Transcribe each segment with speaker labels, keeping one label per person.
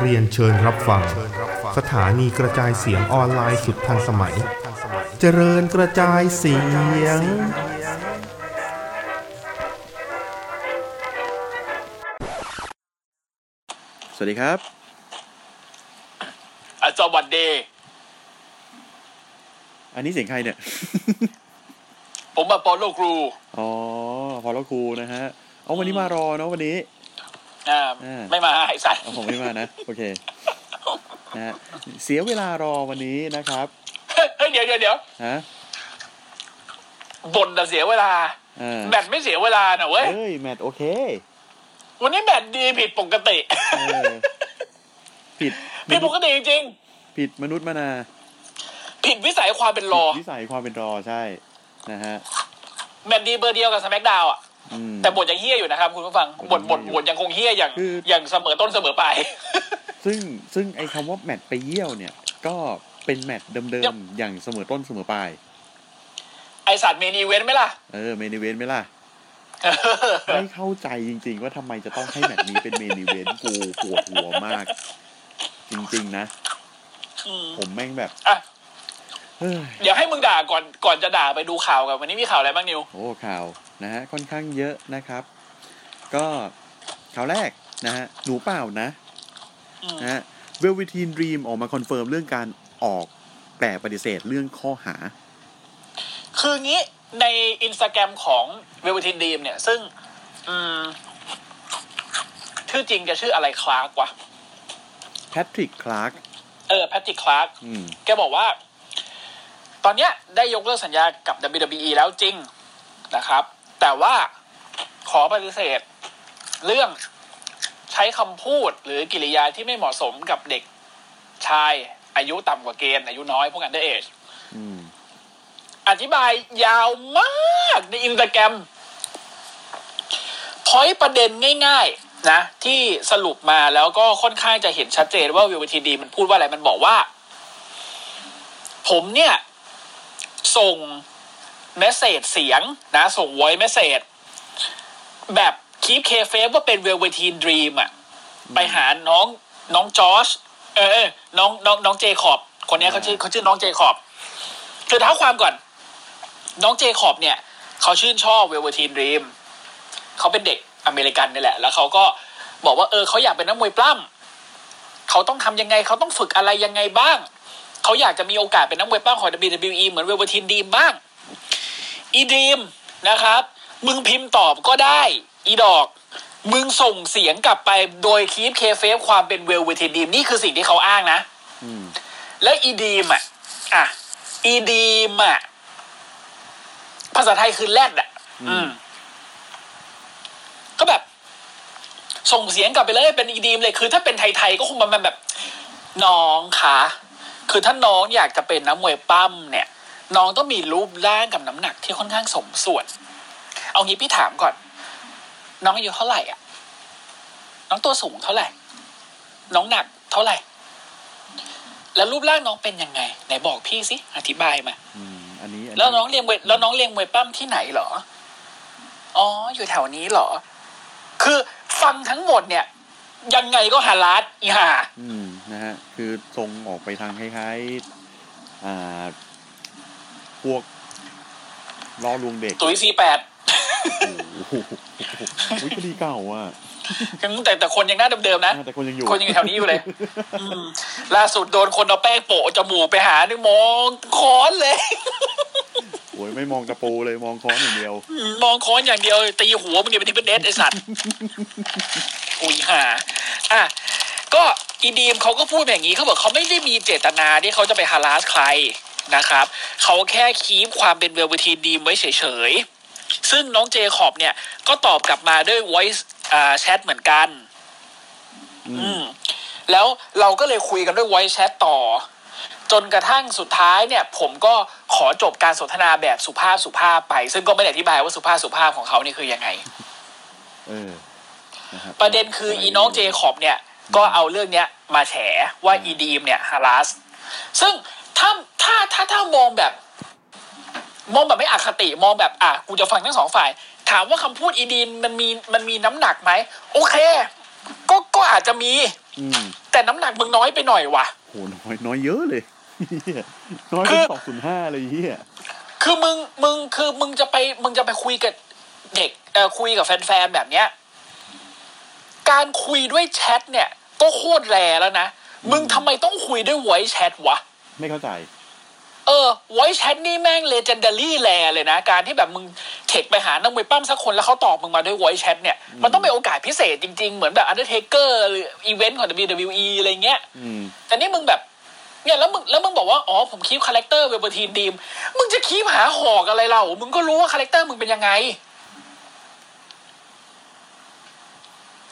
Speaker 1: เรียนเชิญรับฟัง สถานีกระจายเสียงออนไลน์สุดทันสมัย เจริญกระจายเสียง
Speaker 2: สวัสดีครับ
Speaker 3: อะสวัสดี
Speaker 2: อันนี้เสียงใครเนี่ย
Speaker 3: ผมมาปอโลครู
Speaker 2: อ๋อพอแล้วครูนะฮะ เอาวันนี้มารอเนาะวันนี้
Speaker 3: อ่า
Speaker 2: อ่า
Speaker 3: ไม่มาไอ้สัตว์
Speaker 2: เอาผมไม่มานะ โอเคนะฮะเสียเวลารอวันนี้นะครับ
Speaker 3: เฮ้ยเดี๋ยวเดี๋ยวเดี๋ยว
Speaker 2: ฮะ
Speaker 3: บ่นแต่เสียเวลา
Speaker 2: อ่า
Speaker 3: แบตไม่เสียเวลาน่ะเว้ย
Speaker 2: เอ้ยแมทโอเค
Speaker 3: วันนี้แบตดีผิดปกติ
Speaker 2: เออผิด
Speaker 3: ผิดปกติจริง
Speaker 2: ผิดมนุษย์มนา
Speaker 3: ๆผิดวิสัยความเป็นรอ
Speaker 2: ผิดวิสัยความเป็นรอใช่ นะฮะ
Speaker 3: แบตดีเบอร์เดียวกับสแมกดาวอะ
Speaker 2: อืม
Speaker 3: แต่บทยังเฮี้ยอยู่นะครับ คุณผู้ฟังบทบทบทยังคงเฮี้ยอย่าง
Speaker 2: คือ
Speaker 3: อย่างเสมอต้นเสมอปลาย
Speaker 2: ซึ่งซึ่งไอ้คำว่าแมทไปเยี่ยวเนี่ย ก็เป็นแมทเดิ
Speaker 3: เดี๋ย
Speaker 2: ม
Speaker 3: ว
Speaker 2: ๆอย่างเสมอต้นเสมอปลาย
Speaker 3: ไอสัตว์เมนีเว้นไหมล่ะ
Speaker 2: เออเมนิเวนไหมล่ะ ไม่เข้าใจจริง ๆ ว่าทำไมจะต้องให้แมตช์นี้เป็นเมนิเวนต์กูปวดหัวมาก จริง ๆ นะ
Speaker 3: อืม
Speaker 2: ผมแม่งแบบ
Speaker 3: อะ
Speaker 2: เฮ้ย
Speaker 3: เดี๋ยวให้มึงด่าก่อนก่อนจะด่าไปดูข่าวกันวันนี้มีข่าวอะไรบ้างนิว
Speaker 2: โอ้ข่าวนะฮะค่อนข้างเยอะนะครับ ก็ข่าวแรกนะฮะหนูเปล่านะ
Speaker 3: อืม
Speaker 2: นะฮะ Velveteen Dream ออกมาคอนเฟิร์มเรื่องการออกแต่ปฏิเสธเรื่องข้อหา
Speaker 3: คืองี้ในอินสตาแกรมของเวล v ทินดีมเนี่ย ซึ่ง อืม ชื่อจริงจะชื่ออะไร Clark วะ
Speaker 2: Patrick Clark
Speaker 3: เออ Patrick Clark
Speaker 2: อืม
Speaker 3: แกบอกว่า ตอนเนี้ยได้ยกเลิกสัญญากับ WWE แล้วจริงนะครับ แต่ว่าขอปฏิเสธ เรื่องใช้คำพูดหรือกิริยาที่ไม่เหมาะสมกับเด็กชายอายุต่ำกว่าเกณฑ์อายุน้อยพวก underage อื
Speaker 2: ม
Speaker 3: อธิบายยาวมากในอินสตาแกรมพอยประเด็นง่าย ๆ นะ ที่สรุปมาแล้วก็ค่อนข้างจะเห็นชัดเจนว่าวิวทีดี มันพูดว่าอะไรมันบอกว่า ผมเนี่ย ส่ง message เสียงนะ ส่ง voice message แบบ keep kayfabe ว่าเป็น Velveteen Dream อะไปหาน้องน้องจอชเออเออน้องน้องน้องเจคอบ คนเนี้ยเขาชื่อเขาชื่อน้องเจคอบคือเท้าความก่อน น้องเจคอบเนี่ย เขาชื่นชอบ Velveteen Dream เขาเป็นเด็กอเมริกันนี่แหละ แล้วเขาก็บอกว่าเออเขาอยากเป็นนักมวยปล้ำเขาต้องทำยังไงเขาต้องฝึกอะไรยังไงบ้าง เขาอยากจะมีโอกาสเป็นนักมวยปล้ำของ WWE เหมือน Velveteen Dream บ้าง อี Dream นะครับ มึงพิมพ์ตอบก็ได้ อีดอก มึงส่งเสียงกลับไปโดย keep kayfabe ความเป็น Velveteen Dream นี่คือสิ่งที่เขาอ้างนะ
Speaker 2: อืม
Speaker 3: แล้วอีดีมอะอะอีดีมอะภาษาไทยคือแรดอะ อืม ก็แบบ ส่งเสียงกลับไปเลยเป็นอีดีมเลยคือถ้าเป็นไทยๆก็คงมันแบบน้องคะ คือถ้าน้องอยากจะเป็นนักมวยปั้มเนี่ย น้องต้องมีรูปร่างกับน้ำหนักที่ค่อนข้างสมส่วน เอางี้พี่ถามก่อน น้องอายุเท่าไหร่อะ น้องตัวสูงเท่าไหร่ น้องหนักเท่าไหร่ แล้วรูปร่างน้องเป็นยังไงไหนบอกพี่สิอธิบายมา
Speaker 2: อืมอันนี้อั
Speaker 3: แล้วน้องเรียนมวยแล้วน้องเรียนมวยปั้มที่ไหนเหรอ อ๋อ อยู่แถวนี้เหรอ คือฟังทั้งหมดเนี่ย ยังไงก็ฮารัสอีห่า
Speaker 2: อืมนะฮะคือทรงออกไปทางคล้ายๆอ่าพวกล่อลวงเด็ก
Speaker 3: ตุ๋ยซีแปด
Speaker 2: โอ้โหอุ๊ยคดีเก่าอะ
Speaker 3: แต่แต่คนยังหน้าเดิมๆนะ
Speaker 2: แต่คนยังอยู่
Speaker 3: คนยังอยู่แถวนี้อยู่เลยอืมล่าสุดโดนคนเอาแป้งโปะจมูกไปหานึกมองค้อนเลย
Speaker 2: โอ้ยไม่มองตะปูเลยมองค้อนอย่างเดียว
Speaker 3: มองค้อนอย่างเดียว ตีหัวมึงเนี่ยเป็น Triple H ไอสัตว์อุ้ยห่าอะก็อี Dream เขาก็พูดแบบอย่างนี้เขาบอกเขาไม่ได้มีเจตนาที่เขาจะไป harass ใครนะครับเขาแค่คีปความเป็นเวลเวทีดีมไว้เฉยๆ ซึ่งน้องเจคอบเนี่ย ก็ตอบกลับมาด้วย voice อ่าแชทเหมือนกัน
Speaker 2: อื
Speaker 3: อื
Speaker 2: ม
Speaker 3: มแล้วเราก็เลยคุยกันด้วย voice chat ต่อ จนกระทั่งสุดท้ายเนี่ยผมก็ขอจบการสนทนาแบบสุภาพสุภาพไป ซึ่งก็ไม่ได้อธิบายว่าสุภาพสุภาพของเขานี่คือยังไง
Speaker 2: เออนะครับ
Speaker 3: ประเด็นคืออีน้องเจคอบเนี่ย ก็เอาเรื่องเนี้ยมาแฉว่าอีดีมเนี่ยฮารัสซึ่งถ้าถ้าถ้าถ้ามองแบบ มองแบบไม่อคติมองแบบอะกูจะฟังทั้งสองฝ่าย ถามว่าคำพูดอีดีนมันมีมันมีน้ำหนักไหมโอเค ก็ก็อาจจะมี
Speaker 2: อืม
Speaker 3: แต่น้ำหนักมึงน้อยไปหน่อยว่ะ
Speaker 2: โหน้อยน้อยเยอะเลยเหี้ย น้อย
Speaker 3: คื
Speaker 2: เป็น
Speaker 3: อ
Speaker 2: สองศูนย์ห้าเลยเฮีย
Speaker 3: คือมึงมึงคือมึงจะไปมึงจะไปคุยกับเด็กเอ่อคุยกับแฟนๆแบบเนี้ย การคุยด้วยแชทเนี่ย ก็โคตร rare แล้วนะ มึงทำไมต้องคุยด้วย voice chat วะ
Speaker 2: ไม่เข้าใจ
Speaker 3: เออ voice chat นี่แม่ง legendary แรเลยนะ การที่แบบมึงเทคไปหานักมวยปล้ำสักคนแล้วเขาตอบมึงมาด้วย voice chat เนี่ย มันต้องเป็นโอกาสพิเศษจริงๆ เหมือนแบบ Undertaker หรืออีเวนต์ของ WWE อะไรเงี้ย
Speaker 2: อืม
Speaker 3: แต่นี่มึงแบบ เนี่ยแล้วมึงแล้วมึงบอกว่าอ๋อผม keep character Velveteen Dream มึงจะ keep หาหอกอะไรเรา มึงก็รู้ว่า character มึงเป็นยังไง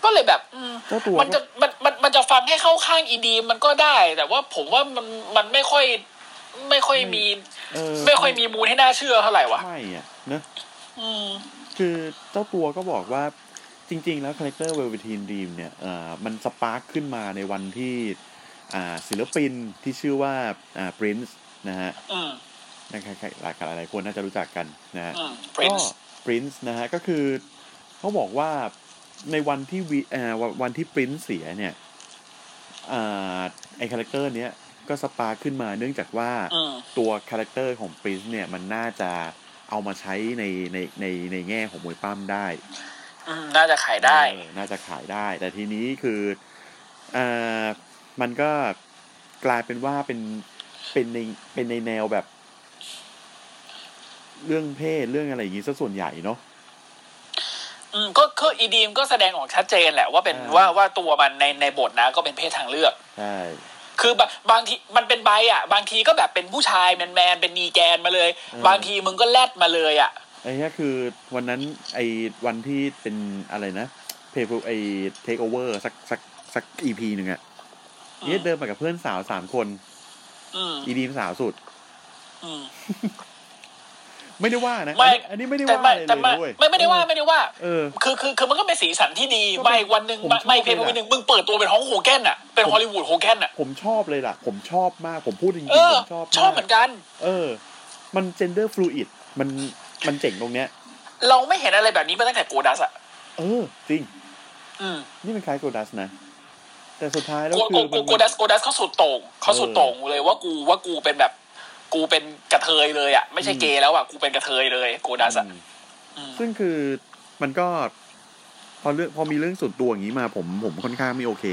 Speaker 3: ก็เลยแบบอืม
Speaker 2: เจ้าตัว
Speaker 3: มันจะมันมันมันจะฟังให้เข้าข้างอี Dream มันก็ได้ แต่ว่าผมว่ามันมันไม่ค่อย ไม่ค่อยมี
Speaker 2: เออ
Speaker 3: ไม่ค่อยมีมูลให้น่าเชื่อเท่าไหร่วะ
Speaker 2: ไม่อะเนอะ
Speaker 3: อืม
Speaker 2: คือเจ้าตัวก็บอกว่าจริง ๆ แล้ว character Velveteen Dream เนี่ยเอ่อมัน spark ขึ้นมาในวันที่อ่า ศิลปินที่ชื่อว่าอ่า Prince นะฮะ
Speaker 3: อืม
Speaker 2: นะครับหลายหลายๆคนน่าจะรู้จักกันนะฮะ
Speaker 3: อืม
Speaker 2: ก็
Speaker 3: Prince
Speaker 2: Prince นะฮะก็คือเขาบอกว่าในวันที่วิเอ่อวันวันที่ Prince เสียเนี่ยอ่าไอ character เนี้ยก็ spark ขึ้นมาเนื่องจากว่า
Speaker 3: อืม
Speaker 2: ตัว character ของ Prince เนี่ยมันน่าจะเอามาใช้ในในในในแง่ของมวยปล้ำได้
Speaker 3: อืมน่าจะขายได้
Speaker 2: เออน่าจะขายได้ แต่ทีนี้คืออ่า มันก็กลายเป็นว่าเป็นเป็นในเป็นในแนวแบบ เรื่องเพศเรื่องอะไรอย่างงี้ซะส่วนใหญ่เนาะ
Speaker 3: อืมก็คืออีดีมก็แสดงออกชัดเจนแหละว่าเป็น
Speaker 2: อ่า
Speaker 3: ว่าว่าตัวมันในในบทนะ ก็เป็นเพศทางเลือก
Speaker 2: ใช่
Speaker 3: คือบางบางทีมันเป็นใบอะ บางทีก็แบบเป็นผู้ชายแมนแมนๆเป็นนีแกนมาเลย บางทีมึงก็แลดมาเลยอะ
Speaker 2: ไอ้เนี้ยคือวันนั้นไอ้วันที่เป็นอะไรนะเพย์ไอ้เทคโอเวอร์สักสักสักอีพีหนึ่งอะ
Speaker 3: อืม
Speaker 2: เนี่ยเดินไปกับเพื่อนสาวสามคน
Speaker 3: อืม
Speaker 2: อี Dream สาวสุด
Speaker 3: อืม
Speaker 2: ไม่ได้ว่านะ
Speaker 3: ไม่
Speaker 2: อันนี้อันนี้ไม่ได้
Speaker 3: แต่
Speaker 2: ว่า
Speaker 3: ไม่
Speaker 2: อะไร
Speaker 3: แต่
Speaker 2: เลย
Speaker 3: ไม่
Speaker 2: ด้วย
Speaker 3: ไม่ไม่ได้ว่าไม่ได้ว่า
Speaker 2: เออ
Speaker 3: คือคือคือมันก็เป็นสีสันที่ดี
Speaker 2: ก็เป็น
Speaker 3: ไม่วันหนึ่ง
Speaker 2: ผมชอบ
Speaker 3: ไม่เพลง
Speaker 2: เลย
Speaker 3: วัน
Speaker 2: อะ
Speaker 3: หนึ่งมึงเปิดตัวเป็น Hulk Hogan อะเป็น Hollywood Hogan อะ
Speaker 2: ผมชอบเลยล่ะ ผมชอบมากผมพูดจริง
Speaker 3: เอ
Speaker 2: ๆ
Speaker 3: อ
Speaker 2: ผมชอบ
Speaker 3: ชอบเหมือนกัน
Speaker 2: เออ มัน gender fluid มันมันเจ๋งตรงเนี้ย
Speaker 3: เราไม่เห็นอะไรแบบนี้มาตั้งแต่ Goldust อะ
Speaker 2: เออ จริง
Speaker 3: อืม
Speaker 2: นี่มันคล้ายโกดัสนะ แต่สุดท้ายแล้ว
Speaker 3: โก
Speaker 2: คื
Speaker 3: โก
Speaker 2: อ
Speaker 3: โก
Speaker 2: มัน
Speaker 3: โกดัสโกดัสเขาสุดโต่งเขาสุด
Speaker 2: เออ
Speaker 3: โต่งเลยว่ากูว่ากูเป็นแบบกูเป็นกระเทยเลยอะไม่ใช่เกย์แล้วอะกูเป็นกระเทยเลยโกดัสอะ
Speaker 2: อืม
Speaker 3: อืม
Speaker 2: ซึ่งคือมันก็ พอเรื่องพอมีเรื่องส่วนตัวอย่างนี้มาผมผมค่อนข้างไม่โอเค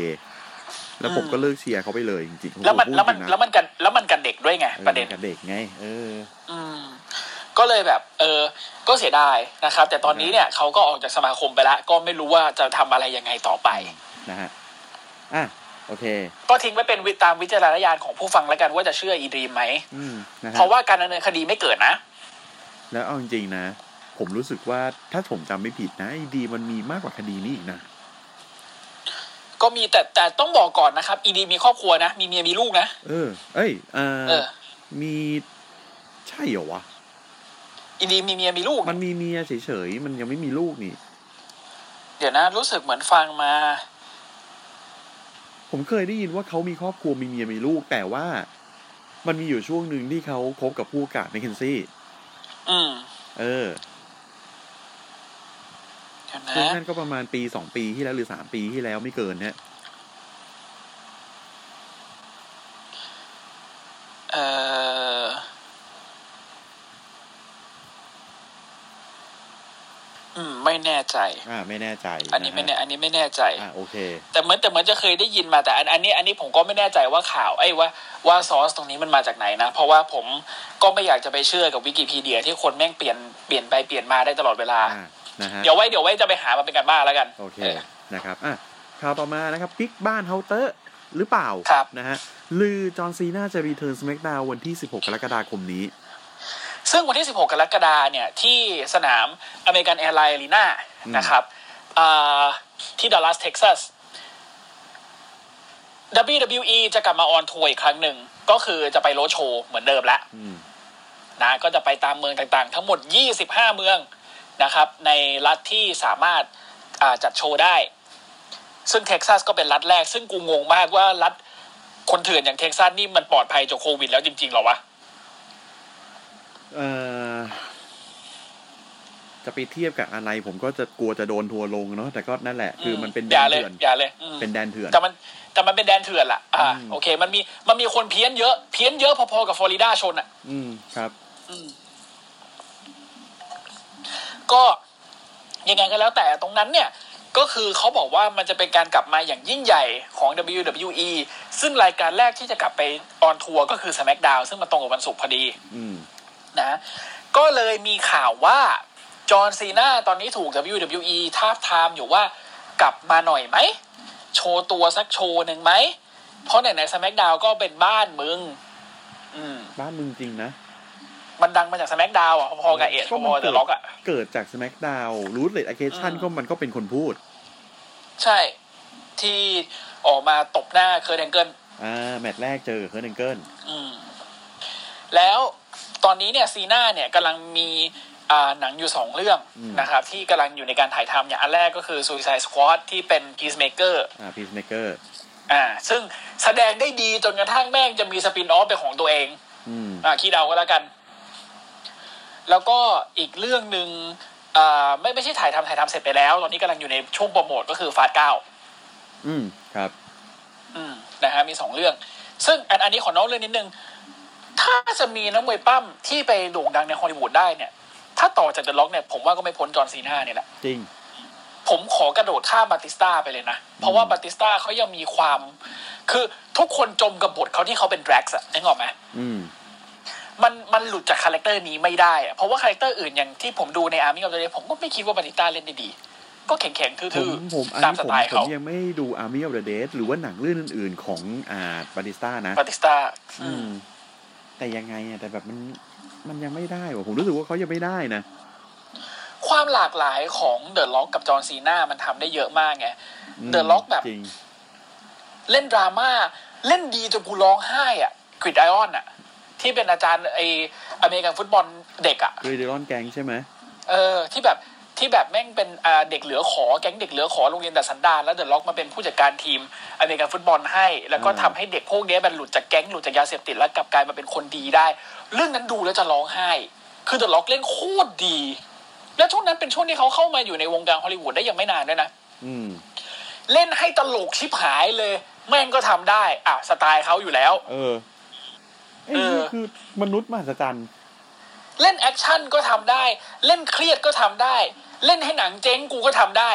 Speaker 2: แล้วผมก็เลิกเชียร์เขาไปเลยจริงๆ
Speaker 3: แล้วมัน
Speaker 2: ผพูด
Speaker 3: แล้วมัน
Speaker 2: จริงะ
Speaker 3: แล้วมันกันแล้วมันกันเด็กด้วยไง
Speaker 2: ออ
Speaker 3: ประเด็น
Speaker 2: กับเด็กไง เออ
Speaker 3: อืมก็เลยแบบ เออ ก็เสียดายนะครับ แต่ตอนนี้เนี่ยเขาก็ออกจากสมาคมไปแล้วก็ไม่รู้ว่าจะทำอะไรยังไงต่อไป
Speaker 2: นะฮะ อะโอเค
Speaker 3: ก็ทิ้งไว้เป็นวิตามวิจารณญาณของผู้ฟังแล้วกันว่าจะเชื่ออีดรีมไหม
Speaker 2: อืมนะฮะ
Speaker 3: เพราะว่าการดำเนินคดีไม่เกิดนะ
Speaker 2: แล้วเอาจริงๆนะ ผมรู้สึกว่าถ้าผมจำไม่ผิดนะไอ้ดีมันมีมากกว่าคดีนี้อีกนะ
Speaker 3: ก็มีแต่แต่ต้องบอกก่อนนะครับ อีดีมีครอบครัวนะ มีเมียมีลูกนะ
Speaker 2: เออ เอ้ยเออ
Speaker 3: เออ
Speaker 2: มีใช่เหรอวะ
Speaker 3: อีดีมีเมียมีลูก
Speaker 2: มันมีเมียเฉยๆมันยังไม่มีลูกนี่
Speaker 3: เดี๋ยวนะ รู้สึกเหมือนฟังมา
Speaker 2: ผมเคยได้ยินว่าเขามีครอบครัวมีเมียมีลูก แต่ว่ามันมีอยู่ช่วงหนึ่งที่เขาคบกับผู้กำกับในเคนซี่
Speaker 3: อืม
Speaker 2: เออ
Speaker 3: เดี๋ยว
Speaker 2: ซึ่ง
Speaker 3: นะ
Speaker 2: นั่นก็ประมาณปีสองปีที่แล้วหรือสามปีที่แล้วไม่เกินเนี่ย
Speaker 3: เออ อืม ไม่แน่ใจ
Speaker 2: อ่า ไม่แน่ใจ
Speaker 3: อันนี้ไม่แน่ะ
Speaker 2: ฮะ
Speaker 3: อันนี้ไม่แน่ใจ
Speaker 2: อ่า โอเค
Speaker 3: แต่เหมือนแต่เหมือนจะเคยได้ยินมาแต่ อันอันนี้ อันนี้ผมก็ไม่แน่ใจว่าข่าว ไอ้ว่าว่าซอสตรงนี้มันมาจากไหนนะ เพราะว่าผมก็ไม่อยากจะไปเชื่อกับวิกิพีเดีย ที่คนแม่งเปลี่ยนเปลี่ยนไปเปลี่ยนมาได้ตลอดเวลา
Speaker 2: อ่านะฮะ
Speaker 3: เดี๋ยวไว้เดี๋ยวไว้จะไปหามาเป็นการบ้านแล้วกัน
Speaker 2: โอเค
Speaker 3: เออ
Speaker 2: นะครับ อะข่าวต่อมานะครับปิกบ้านเฮาเตอร์หรือเปล่า
Speaker 3: ครับ
Speaker 2: นะฮะลือจอห์นซีน่าจะรีเทิร์นส c k กดาววันที่ 16 กรกฎาคมนี้
Speaker 3: ซึ่งวันที่ 16 กรกฎาเนี่ยที่สนาม American Airlines Arena อื
Speaker 2: ม
Speaker 3: นะครับอ่าที่ดัลลัสเท็กซัส WWE จะกลับมา on tour อีกครั้งหนึ่ง ก็คือจะไป road show เหมือนเดิมแล้ว
Speaker 2: อืม
Speaker 3: นะก็จะไปตามเมืองต่างๆ ทั้งหมด 25 เมืองนะครับ ในรัฐที่สามารถอ่าจัดโชว์ได้ ซึ่งเท็กซัสก็เป็นรัฐแรก ซึ่งกูงงมากว่ารัฐคนเถื่อนอย่างเท็กซัสนี่มันปลอดภัยจากโควิดแล้วจริงๆเหรอวะ
Speaker 2: เอ่อจะไปเทียบกับอะไร ผมก็จะกลัวจะโดนทัวร์ลงเนาะแต่ก็นั่นแหละ คือมันเป็นแด
Speaker 3: อย่านเลย
Speaker 2: เถื่อน
Speaker 3: อย่าเลยอืม
Speaker 2: เป็นแดนเถื่อน
Speaker 3: แต่มันแต่มันเป็นแดนเถื่อนล่ะอ่า
Speaker 2: อืม
Speaker 3: โอเค มันมีมันมีคนเพี้ยนเยอะเพี้ยนเยอะพอๆกับฟลอริดาชนอะ
Speaker 2: อืมครับ
Speaker 3: อืมก็ยังไงก็แล้วแต่ตรงนั้นเนี่ย ก็คือเขาบอกว่ามันจะเป็นการกลับมาอย่างยิ่งใหญ่ของ WWE ซึ่งรายการแรกที่จะกลับไป on tour ก็คือ SmackDown ซึ่งมันตรงกับวันศุกร์พอดี
Speaker 2: อืม
Speaker 3: นะ ก็เลยมีข่าวว่าจอห์นซีนาตอนนี้ถูก WWE ทาบทามอยู่ว่ากลับมาหน่อยไหม โชว์ตัวสักโชว์หนึ่งไหม เพราะไหนๆ SmackDown ก็เป็นบ้านมึง อืม
Speaker 2: บ้านมึงจริงนะ
Speaker 3: มันดังมาจาก SmackDown อะ พอๆกับ Edge พอๆกับ The Rock อะ
Speaker 2: เกิดจาก SmackDown รูทเลดอ c เคชั่น
Speaker 3: อืม
Speaker 2: ก็มันก็เป็นคนพูด
Speaker 3: ใช่ ที่ออกมาตบหน้าเคิร์ตแองเกิล
Speaker 2: อ่า แมตช์แรกเจอกับเคิร์ตแองเกิล
Speaker 3: อืม แล้ว ตอนนี้เนี่ยซีน่าเนี่ยกำลังมีอ่าหนังอยู่สองเรื่องนะครับที่กำลังอยู่ในการถ่ายทำอย่างอันแรกก็คือ Suicide Squad ที่เป็น Peacemaker
Speaker 2: อ่า Peacemakerอ่า
Speaker 3: ซึ่งแสดงได้ดีจนกระทั่งแม่งจะมี spin-off เป็นของตัวเอง
Speaker 2: อืม
Speaker 3: อ่าคิดเอาก็แล้วกัน แล้วก็อีกเรื่องหนึ่งอ่าไม่ไม่ใช่ถ่ายทำถ่ายทำเสร็จไปแล้ว ตอนนี้กำลังอยู่ในช่วงโปรโมทก็คือ Fast เก้า
Speaker 2: อืมครับ
Speaker 3: อืมนะฮะมีสองเรื่อง ซึ่งอันอันนี้ขอนอกเรื่องนิดนึง ถ้าจะมีนักมวยปล้ำที่ไปโด่งดังในฮอลลีวูดได้เนี่ย ถ้าต่อจาก The Rock เนี่ยผมว่าก็ไม่พ้นจอห์นซีนาเนี่ยแหละ
Speaker 2: จริง
Speaker 3: ผมขอกระโดดข้ามบาติสตาไปเลยนะ เพราะว่าบาติสตาเขายังมีความ คือทุกคนจมกับบทเขาที่เขาเป็นแดร็กซ์อะนึกออกไหม
Speaker 2: อืม
Speaker 3: มันมันหลุดจากคาแรคเตอร์นี้ไม่ได้อะเพราะว่าคาแรคเตอร์อื่นอย่างที่ผมดูในอาร์มี่ออฟเดอะผมก็ไม่คิดว่าบาติสตาเล่นได้ดีก็แข็งๆทื่
Speaker 2: ผม
Speaker 3: อ
Speaker 2: ผมอัน
Speaker 3: ๆตาม
Speaker 2: นี้
Speaker 3: ส
Speaker 2: ผม
Speaker 3: ไตล์
Speaker 2: ผม
Speaker 3: เขา
Speaker 2: ยังไม่ดู Army of the Dead หรือว่าหนังเรื่องอื่น ๆ ของอ่าบาติสต้านะ
Speaker 3: บาติสตา
Speaker 2: อืม แต่ยังไงอะแต่แบบมันมันยังไม่ได้ว่ะผมรู้สึกว่าเขายังไม่ได้นะ
Speaker 3: ความหลากหลายของ The Rock กับจอห์นซีนามันทำได้เยอะมากไง
Speaker 2: อืม
Speaker 3: The Rock แบบ
Speaker 2: จริง
Speaker 3: เล่นดราม่าเล่นดีจนกูร้องไห้อะ Gridiron อะ ที่เป็นอาจารย์ไออเมริกันฟุตบอลเด็กอะ
Speaker 2: Gridiron Gang ใช่ไหม
Speaker 3: เออ ที่แบบ ที่แบบแม่งเป็นอ่าเด็กเหลือขอแก๊งเด็กเหลือขอโรงเรียนดัดสันดานแล้ว The Rock มาเป็นผู้จัดการทีมอเมริกันฟุตบอลให้ แล้วก็ทำให้เด็กพวกเนี้ยมันหลุดจากแก๊งหลุดจากยาเสพติดแล้วกลับกลายมาเป็นคนดีได้ เรื่องนั้นดูแล้วจะร้องไห้ คือ The Rock เล่นโคตรดี แล้วช่วงนั้นเป็นช่วงที่เขาเข้ามาอยู่ในวงการฮอลลีวูดได้ยังไม่นานด้วยนะ
Speaker 2: อืม
Speaker 3: เล่นให้ตลกชิบหายเลย แม่งก็ทำได้อะสไตล์เขาอยู่แล้ว
Speaker 2: เออไอ้
Speaker 3: เออ
Speaker 2: นี่คือมนุษย์มหัศจรรย์
Speaker 3: เล่นแอคชั่นก็ทำได้ เล่นเครียดก็ทำได้ เล่นให้หนังเจ๊งกูก็ทำได้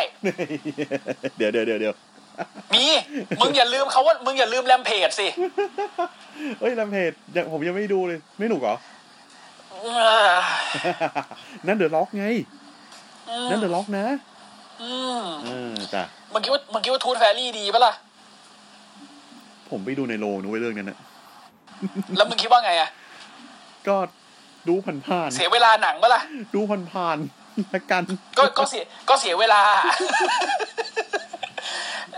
Speaker 2: เดี๋ยวเดี๋ยวเดี๋ยวเดี๋ยว
Speaker 3: มีมึงอย่าลืมเขาว่า มึงอย่าลืม Rampage สิ
Speaker 2: เอ้ยลำเพจยังผมยังไม่ดูเลย ไม่หนุกเหรอนั่นเดอะล็อกไง นั่นเดอะล็อกนะ
Speaker 3: อืม
Speaker 2: เออจ้ะ
Speaker 3: มึงคิดว่ามึงคิดว่าทูตแฟรี่ดีปะล่ะ
Speaker 2: ผมไปดูในโรงนะเว้ยเรื่องนั้นนะ
Speaker 3: แล้วมึงคิดว่าไงอะ
Speaker 2: ก็ ดูผ่าน
Speaker 3: เสียเวลาหนังปะล่ะ
Speaker 2: ๆดูผ่านๆละกัน
Speaker 3: ก็ก็เสียก็เสียเวลา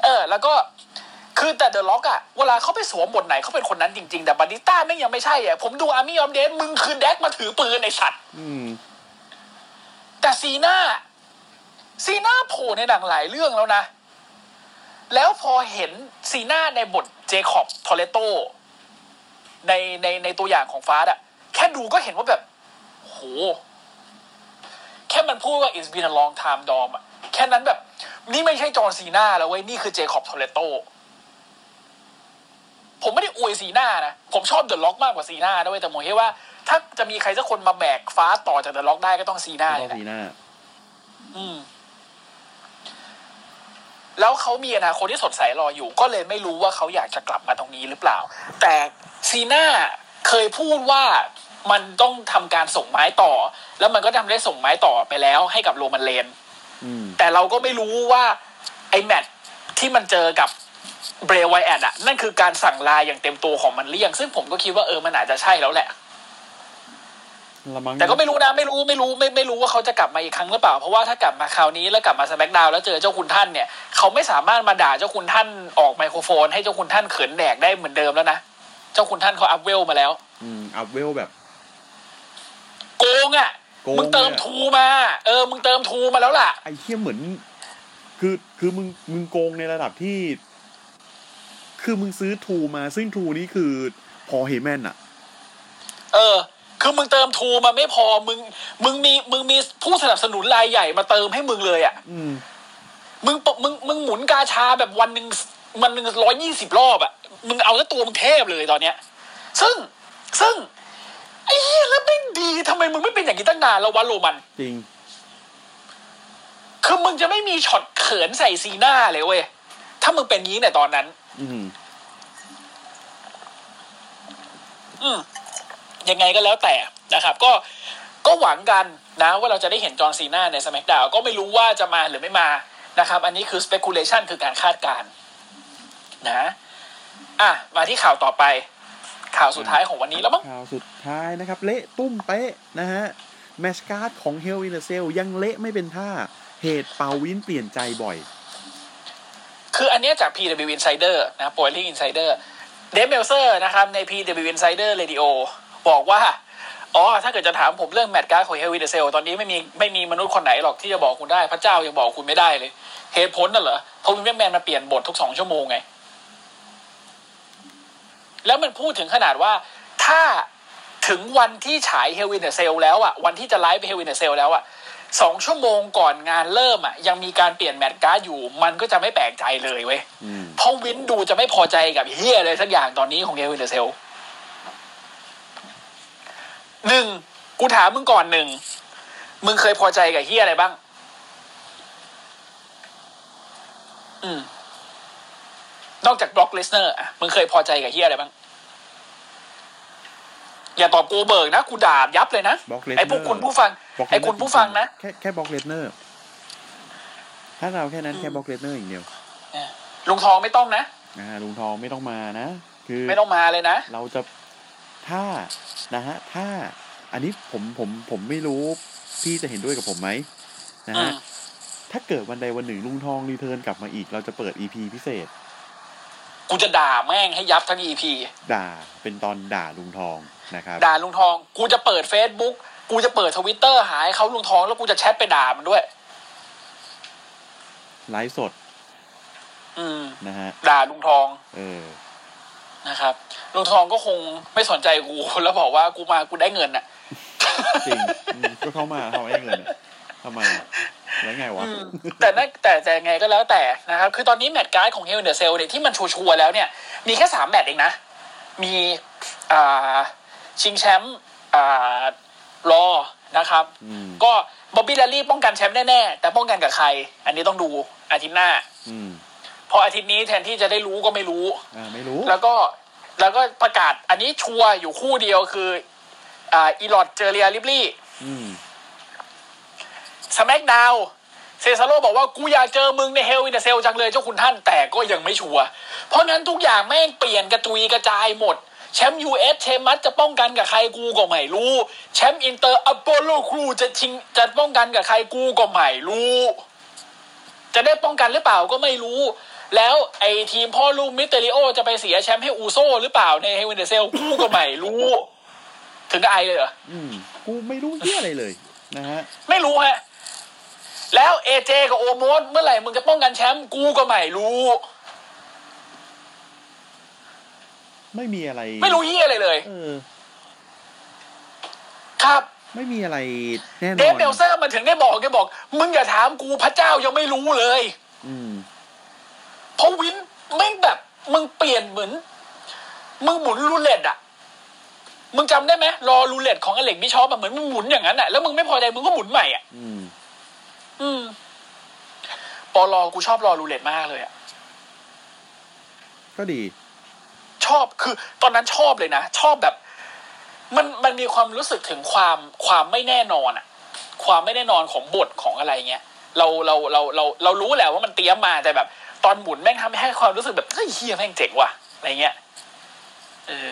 Speaker 3: เออ แล้วก็คือแต่ The Rock อะเวลาเขาไปสวมบทไหนเขาเป็นคนนั้นจริง ๆ แต่บาติสต้าไม่งยังไม่ใช่อะผมดู Army of the Dead มึงคือแดร็กซ์มาถือปืนไอสัตว์
Speaker 2: อืม
Speaker 3: แต่ซีน่าซีน่าโผล่ในหนังหลายเรื่องแล้วนะ แล้วพอเห็นซีน่าในบทเจคอบทอเรตโตในในในตัวอย่างของ Fast อะ แค่ดูก็เห็นว่าแบบโหแค่มันพูดว่า it's been a long time Dom อะแค่นั้นแบบ นี่ไม่ใช่จอห์นซีน่าแล้วเว้ย นี่คือเจคอบทอเรตโต ผมไม่ได้อวยซีน่านะ ผมชอบ The Rock มากกว่าซีน่าด้วยแต่ผมคิดว่า ถ้าจะมีใครสักคนมาแบกฟ้าต่อจาก The Rock ได้ก็ต้องซีน่า
Speaker 2: ต้
Speaker 3: เล
Speaker 2: อยง
Speaker 3: แหละ
Speaker 2: ซีน่า
Speaker 3: อืม แล้วเขามีอนาคตที่สดใสรออยู่ ก็เลยไม่รู้ว่าเขาอยากจะกลับมาตรงนี้หรือเปล่า แต่ซีน่า เคยพูดว่ามันต้องทำการส่งไม้ต่อ แล้วมันก็ทำได้ส่งไม้ต่อไปแล้วให้กับโรมันเลน
Speaker 2: อืม
Speaker 3: แต่เราก็ไม่รู้ว่าไอ้แมตช์ที่มันเจอกับเบรไวแอดอะนั่นคือการสั่งลายอย่างเต็มตัวของมันเลี่ยง ซึ่งผมก็คิดว่าเออมันอาจจะใช่แล้วแหละ
Speaker 2: ละมั้ง
Speaker 3: แต่ก็ไม่รู้นะไม่รู้ไม่รู้ไม่ไม่รู้ว่าเขาจะกลับมาอีกครั้งหรือเปล่า เพราะว่าถ้ากลับมาคราวนี้แล้วกลับมาสแมกดาวแล้วเจอเจ้าคุณท่านเนี่ยเขาไม่สามารถมาด่าเจ้าคุณท่านออกไมโครโฟน ให้เจ้าคุณท่านเขินแดกได้เหมือนเดิมแล้วนะ เจ้าคุณท่านเขาอัพเวลมาแล้ว
Speaker 2: อืมอัพเวลแบบ
Speaker 3: โกงอะ
Speaker 2: โกง
Speaker 3: มึงเติม
Speaker 2: เนี่ย
Speaker 3: ทูมา เออ มึงเติมทูมาแล้วล่ะ
Speaker 2: ไอ้เหี้ยเหมือน คือคือมึงมึงโกงในระดับที่ คือมึงซื้อทูมาซึ่งทูนี้คือพอเฮแมนอะ
Speaker 3: เออ คือมึงเติมทูมาไม่พอ มึง มึงมี มึงมีผู้สนับสนุนรายใหญ่มาเติมให้มึงเลยอะ่ะ
Speaker 2: อืม
Speaker 3: มึงปมึง มึงหมุนกาชาแบบวันหนึ่งวันหนึ่งร้อยยี่สิบรอบอะ่ะ มึงเอาแล้วตัวมึงเทพเลยตอนเนี้ย ซึ่งซึ่งไอ้เหี้ยแล้วไม่งดีทำไมมึงไม่เป็นอย่างนี้ตั้งนานแล้ววะโรมัน
Speaker 2: จริง
Speaker 3: คือมึงจะไม่มีช็อตเขินใส่ซีหน้าเลยเว้ย ถ้ามึงเป็นงี้เนี่ยตอนนั้น
Speaker 2: อืม
Speaker 3: อืมยังไงก็แล้วแต่นะครับ ก็ก็หวังกันนะว่าเราจะได้เห็นจอห์นซีนาใน SmackDown ก็ไม่รู้ว่าจะมาหรือไม่มานะครับ อันนี้คือ speculation คือการคาดการณ์นะ อะมาที่ข่าวต่อไป ข่าวสุดท้ายของวันนี้แล้วมั้ง
Speaker 2: ข่าวสุดท้ายนะครับ เละตุ้มเป๊ะนะฮะ match card ของ Hell in a Cell ยังเละไม่เป็นท่า เหตุป๋าวินซ์เปลี่ยนใจบ่อย
Speaker 3: คืออันเนี้ยจาก PW Insider นะ p o i l i n g Insider เดฟเมลเซอร์นะครับ ใน PW Insider Radio บอกว่า อ๋อ ถ้าเกิดจะถามผมเรื่อง match card ของ Hell in a Cell ตอนนี้ไม่มีไม่มีมนุษย์คนไหนหรอกที่จะบอกคุณได้ พระเจ้ายังบอกคุณไม่ได้เลย เหตุผลน่ะเหรอเพราะวินซ์แม่งแม่งมาเปลี่ยนบททุกสองชั่วโมงไง แล้วมันพูดถึงขนาดว่าถ้าถึงวันที่ฉาย Hell in a Cell แล้วอะวันที่จะ live Hell in a Cell แล้วอะสองชั่วโมงก่อนงานเริ่มอะยังมีการเปลี่ยน match card อยู่ มันก็จะไม่แปลกใจเลยเว้ย
Speaker 2: อืม
Speaker 3: เพราะวินซ์ดูจะไม่พอใจกับเหี้ยอะไรสักอย่างตอนนี้ของ Hell in a Cellหนึ่งกูถามมึงก่อนหนึ่งมึงเคยพอใจกับเหี้ยอะไรบ้าง อืม นอกจาก Brock Lesnar อะมึงเคยพอใจกับเหี้ยอะไรบ้าง อย่าตอบกูเบิกนะกูด่ายับเลยนะ
Speaker 2: Brock Lesnar
Speaker 3: ไอ้พวกคุณผู้ฟัง
Speaker 2: Brock
Speaker 3: ไอ้คุณผู้ฟังนะ
Speaker 2: แค่แค่ Brock Lesnar ถ้าเราแค่นั้นแค่ Brock Lesnar อย่างเดียว
Speaker 3: ลุงทองไม่ต้องนะ
Speaker 2: อ่าลุงทองไม่ต้องมานะ คือ
Speaker 3: ไม่ต้องมาเลยนะ
Speaker 2: เราจะถ้านะฮะ ถ้า อันนี้ผมผมผมไม่รู้พี่จะเห็นด้วยกับผมไหมนะ
Speaker 3: อื
Speaker 2: ฮะ
Speaker 3: ม
Speaker 2: ถ้าเกิดวันใดวันหนึ่งลุงทอง return กลับมาอีก เราจะเปิด EP พิเศษ
Speaker 3: กูจะด่าแม่งให้ยับทั้ง EP
Speaker 2: ด่าเป็นตอนด่าลุงทองนะครับ
Speaker 3: ด่าลุงทอง กูจะเปิดเฟซบุ๊กกูจะเปิดทวิตเตอร์หายเขาลุงทองแล้วกูจะแชทไปด่ามันด้วย
Speaker 2: ไลฟ์สด
Speaker 3: อืม
Speaker 2: นะฮะ
Speaker 3: ด่าลุงทอง
Speaker 2: เออ
Speaker 3: นะครับลุงทองก็คงไม่สนใจกูแล้วบอกว่ากูมากูได้เงินอะ
Speaker 2: จริงอืมก็เข้ามาเขาให้เงินอะ ทำไมอะแล้วไงวะ
Speaker 3: อืมแต่นั่นแต่แต่ยังไงก็แล้วแต่นะครับ คือตอนนี้แมตช์การ์ดของเฮลเดอร์เซลเนี่ยที่มันชัวร์ๆแล้วเนี่ย มีแค่สามแมตช์เองนะ มีอ่าชิงแชมป์อ่ารอนะครับ
Speaker 2: อืม
Speaker 3: ก็ Bobby Lashley ป้องกันแชมป์แน่ๆ แต่ป้องกันกับใคร อันนี้ต้องดูอาทิตย์หน้า
Speaker 2: อืม
Speaker 3: เพราะอาทิตย์นี้แทนที่จะได้รู้ก็ไม่รู้
Speaker 2: อ่าไม่รู้
Speaker 3: แล้วก็แล้วก็ประกาศอันนี้ชัวร์อยู่คู่เดียวคือ อ่าอี Lotte เจอ Rhea Ripley
Speaker 2: อืม
Speaker 3: SmackDown Cesaro บอกว่ากูอยากเจอมึงใน Hell in a Cell จังเลยเจ้าคุณท่านแต่ก็ยังไม่ชัวร์เพราะงั้นทุกอย่างแม่งเปลี่ยนกระจุยกระจายหมดแชมป์ US Sheamus จะป้องกันกับใครกูก็ไม่รู้ แชมป์ Inter Apollo Crews จะชิงจะป้องกันกับใครกูก็ไม่รู้ จะได้ป้องกันหรือเปล่าก็ไม่รู้ แล้วไอ้ทีมพ่อลูก Mysterio จะไปเสียแชมป์ให้ Uso หรือเปล่าใน Hell in a Cell กูก็ไม่รู้ ถึงกับไอเลยเหรอ
Speaker 2: อืม กูไม่รู้เหี้ยอะไรเลย นะฮะ
Speaker 3: ไม่รู้ฮะ แล้ว AJ กับ Omos เมื่อไหร่มึงจะป้องกันแชมป์กูก็ไม่รู้
Speaker 2: ไม่มีอะไร
Speaker 3: ไม่รู้เหี้ยอะไรเลย
Speaker 2: เออ
Speaker 3: ครับ
Speaker 2: ไม่มีอะไรแน่นอน
Speaker 3: เดฟเบลเซอร์มันถึงได้บอกแกบอก มึงอย่าถามกูพระเจ้ายังไม่รู้เลย
Speaker 2: อืม
Speaker 3: เพราะวินแม่งแบบ มึงเปลี่ยนเหมือน มึงหมุน roulette อะมึงจำได้ไหม Raw Roulette ของ Eric Bischoff อะเหมือนมึงหมุนอย่างนั้นอะแล้วมึงไม่พอใจมึงก็หมุนใหม่อะ
Speaker 2: อืม
Speaker 3: อืมปอลอกูชอบ Raw Roulette มากเลยอะ
Speaker 2: ก็ดี
Speaker 3: ชอบคือ ตอนนั้นชอบเลยนะ ชอบแบบ มันมันมีความรู้สึกถึงความความไม่แน่นอนอะความไม่แน่นอนของบทของอะไรเงี้ยเราเราเราเราเรารู้แหละว่ามันเตรียมมาแต่แบบ ตอนหมุนแม่งทำให้ความรู้สึกแบบเฮ้ยเฮียแม่งเจ๋งว่ะอะไรเงี้ยเออ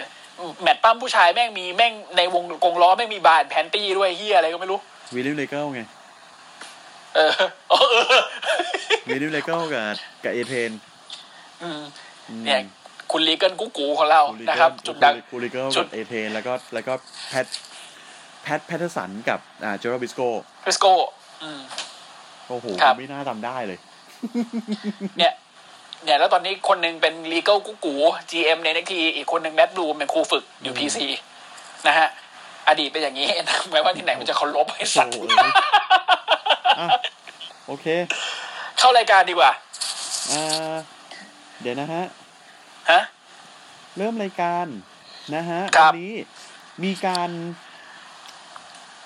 Speaker 3: แมตต์ปั้มผู้ชายแม่งมีแม่งในวงกงล้อแม่งมีบานแพนตี้ด้วยเฮียอะไรก็ไม่รู้
Speaker 2: วิลลิมเลเกิลไง
Speaker 3: เออเออเออ
Speaker 2: วิมเลเกิลกับกับเอเทน
Speaker 3: อืมเนี่ยคุณลีเกิลกุ๊กกูของเรานะครับ จุดดัง
Speaker 2: คูลิเกิล
Speaker 3: จุ
Speaker 2: กั
Speaker 3: ด
Speaker 2: บเอเทนแล้วก็แล้วก็แพทแพทแพทเทอร์สันกับอ่าเจอร์บิสโก
Speaker 3: ริสโกอืม
Speaker 2: โอ้โหไม่น่าจำได้เลย
Speaker 3: เนี่ยเนี่ยแล้วตอนนี้คนหนึ่งเป็น legal กุ๊กกู GM ในนักทีอีกคนหนึ่งแมดดูเป็นครูฝึกอยู่ PC นะฮะ อดีตเป็นอย่างนี้นะแม้ว่าที่ไหนมันจะเคารพไอ้สัตว์
Speaker 2: อ้โหเอ้ยอะโอเค
Speaker 3: เข้ารายการดีกว่า
Speaker 2: อ่าเดี๋ยวนะฮะ
Speaker 3: ฮะ
Speaker 2: เริ่มรายการนะฮะ
Speaker 3: ครั
Speaker 2: วั
Speaker 3: บ
Speaker 2: นี้มีการ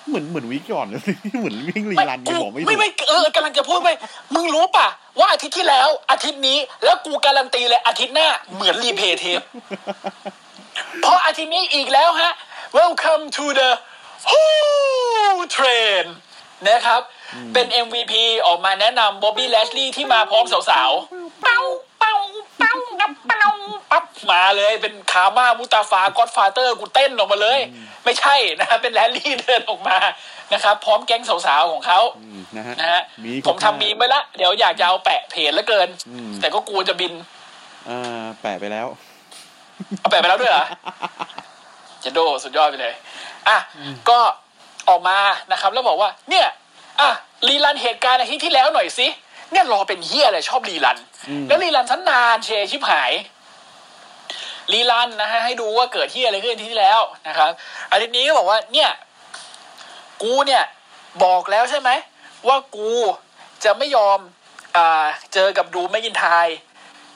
Speaker 2: เหมือนเหมือนวิกก่อนเหมือนวิ่งรีรันกันบอกไม่ถู
Speaker 3: ไม่
Speaker 2: ก
Speaker 3: ไม่เออกำลังจะพูดไปมึงรู้ป่ะ ว่าอาทิตย์ที่แล้ว อาทิตย์นี้ แล้วกูการันตีเลยอาทิตย์หน้า เหมือนรีเพย์เทปเพราะอาทิตย์นี้อีกแล้วฮะ Welcome to the Ho Train นะครับ เป็น MVP ออกมาแนะนำ Bobby Lashley ที่มาพร้อมสาวๆ เป้าเป้าเป้ากับเป้าปั๊บมาเลยเป็น Kama Mustafa Godfather กูเต้นออกมาเลย ไม่ใช่นะครับเป็นแรลลี่เดินออกมานะครับ พร้อมแก๊งสาวๆของเขา
Speaker 2: อืมนะฮะ
Speaker 3: นะฮะ
Speaker 2: มี
Speaker 3: ผมทำมีมไปละ เดี๋ยวอยากจะเอาแปะเพจแล้วเกิน
Speaker 2: อืม
Speaker 3: แต่ก็กลัวจะบิน
Speaker 2: อ่าแปะไปแล้ว
Speaker 3: เอาแปะไปแล้วด้วยเหรอเจโดสุดยอดไปเลย อะก็ออกมานะครับ แล้วบอกว่า เนี่ย อะรีรันเหตุการณ์อาทิตย์ที่แล้วหน่อยสิเนี่ยรอเป็นเฮียอะไรชอบรีรัน
Speaker 2: อืม
Speaker 3: แล้วรีรันชั้นนานเชยชิบหายรีรันนะฮะให้ดูว่าเกิดที่อะไรขึ้นอาทิตย์ที่แล้วนะครับอาทิตย์นี้ก็บอกว่าเนี่ย กูเนี่ยบอกแล้วใช่ไหมว่ากูจะไม่ยอมอ่าเจอกับ Drew McIntyre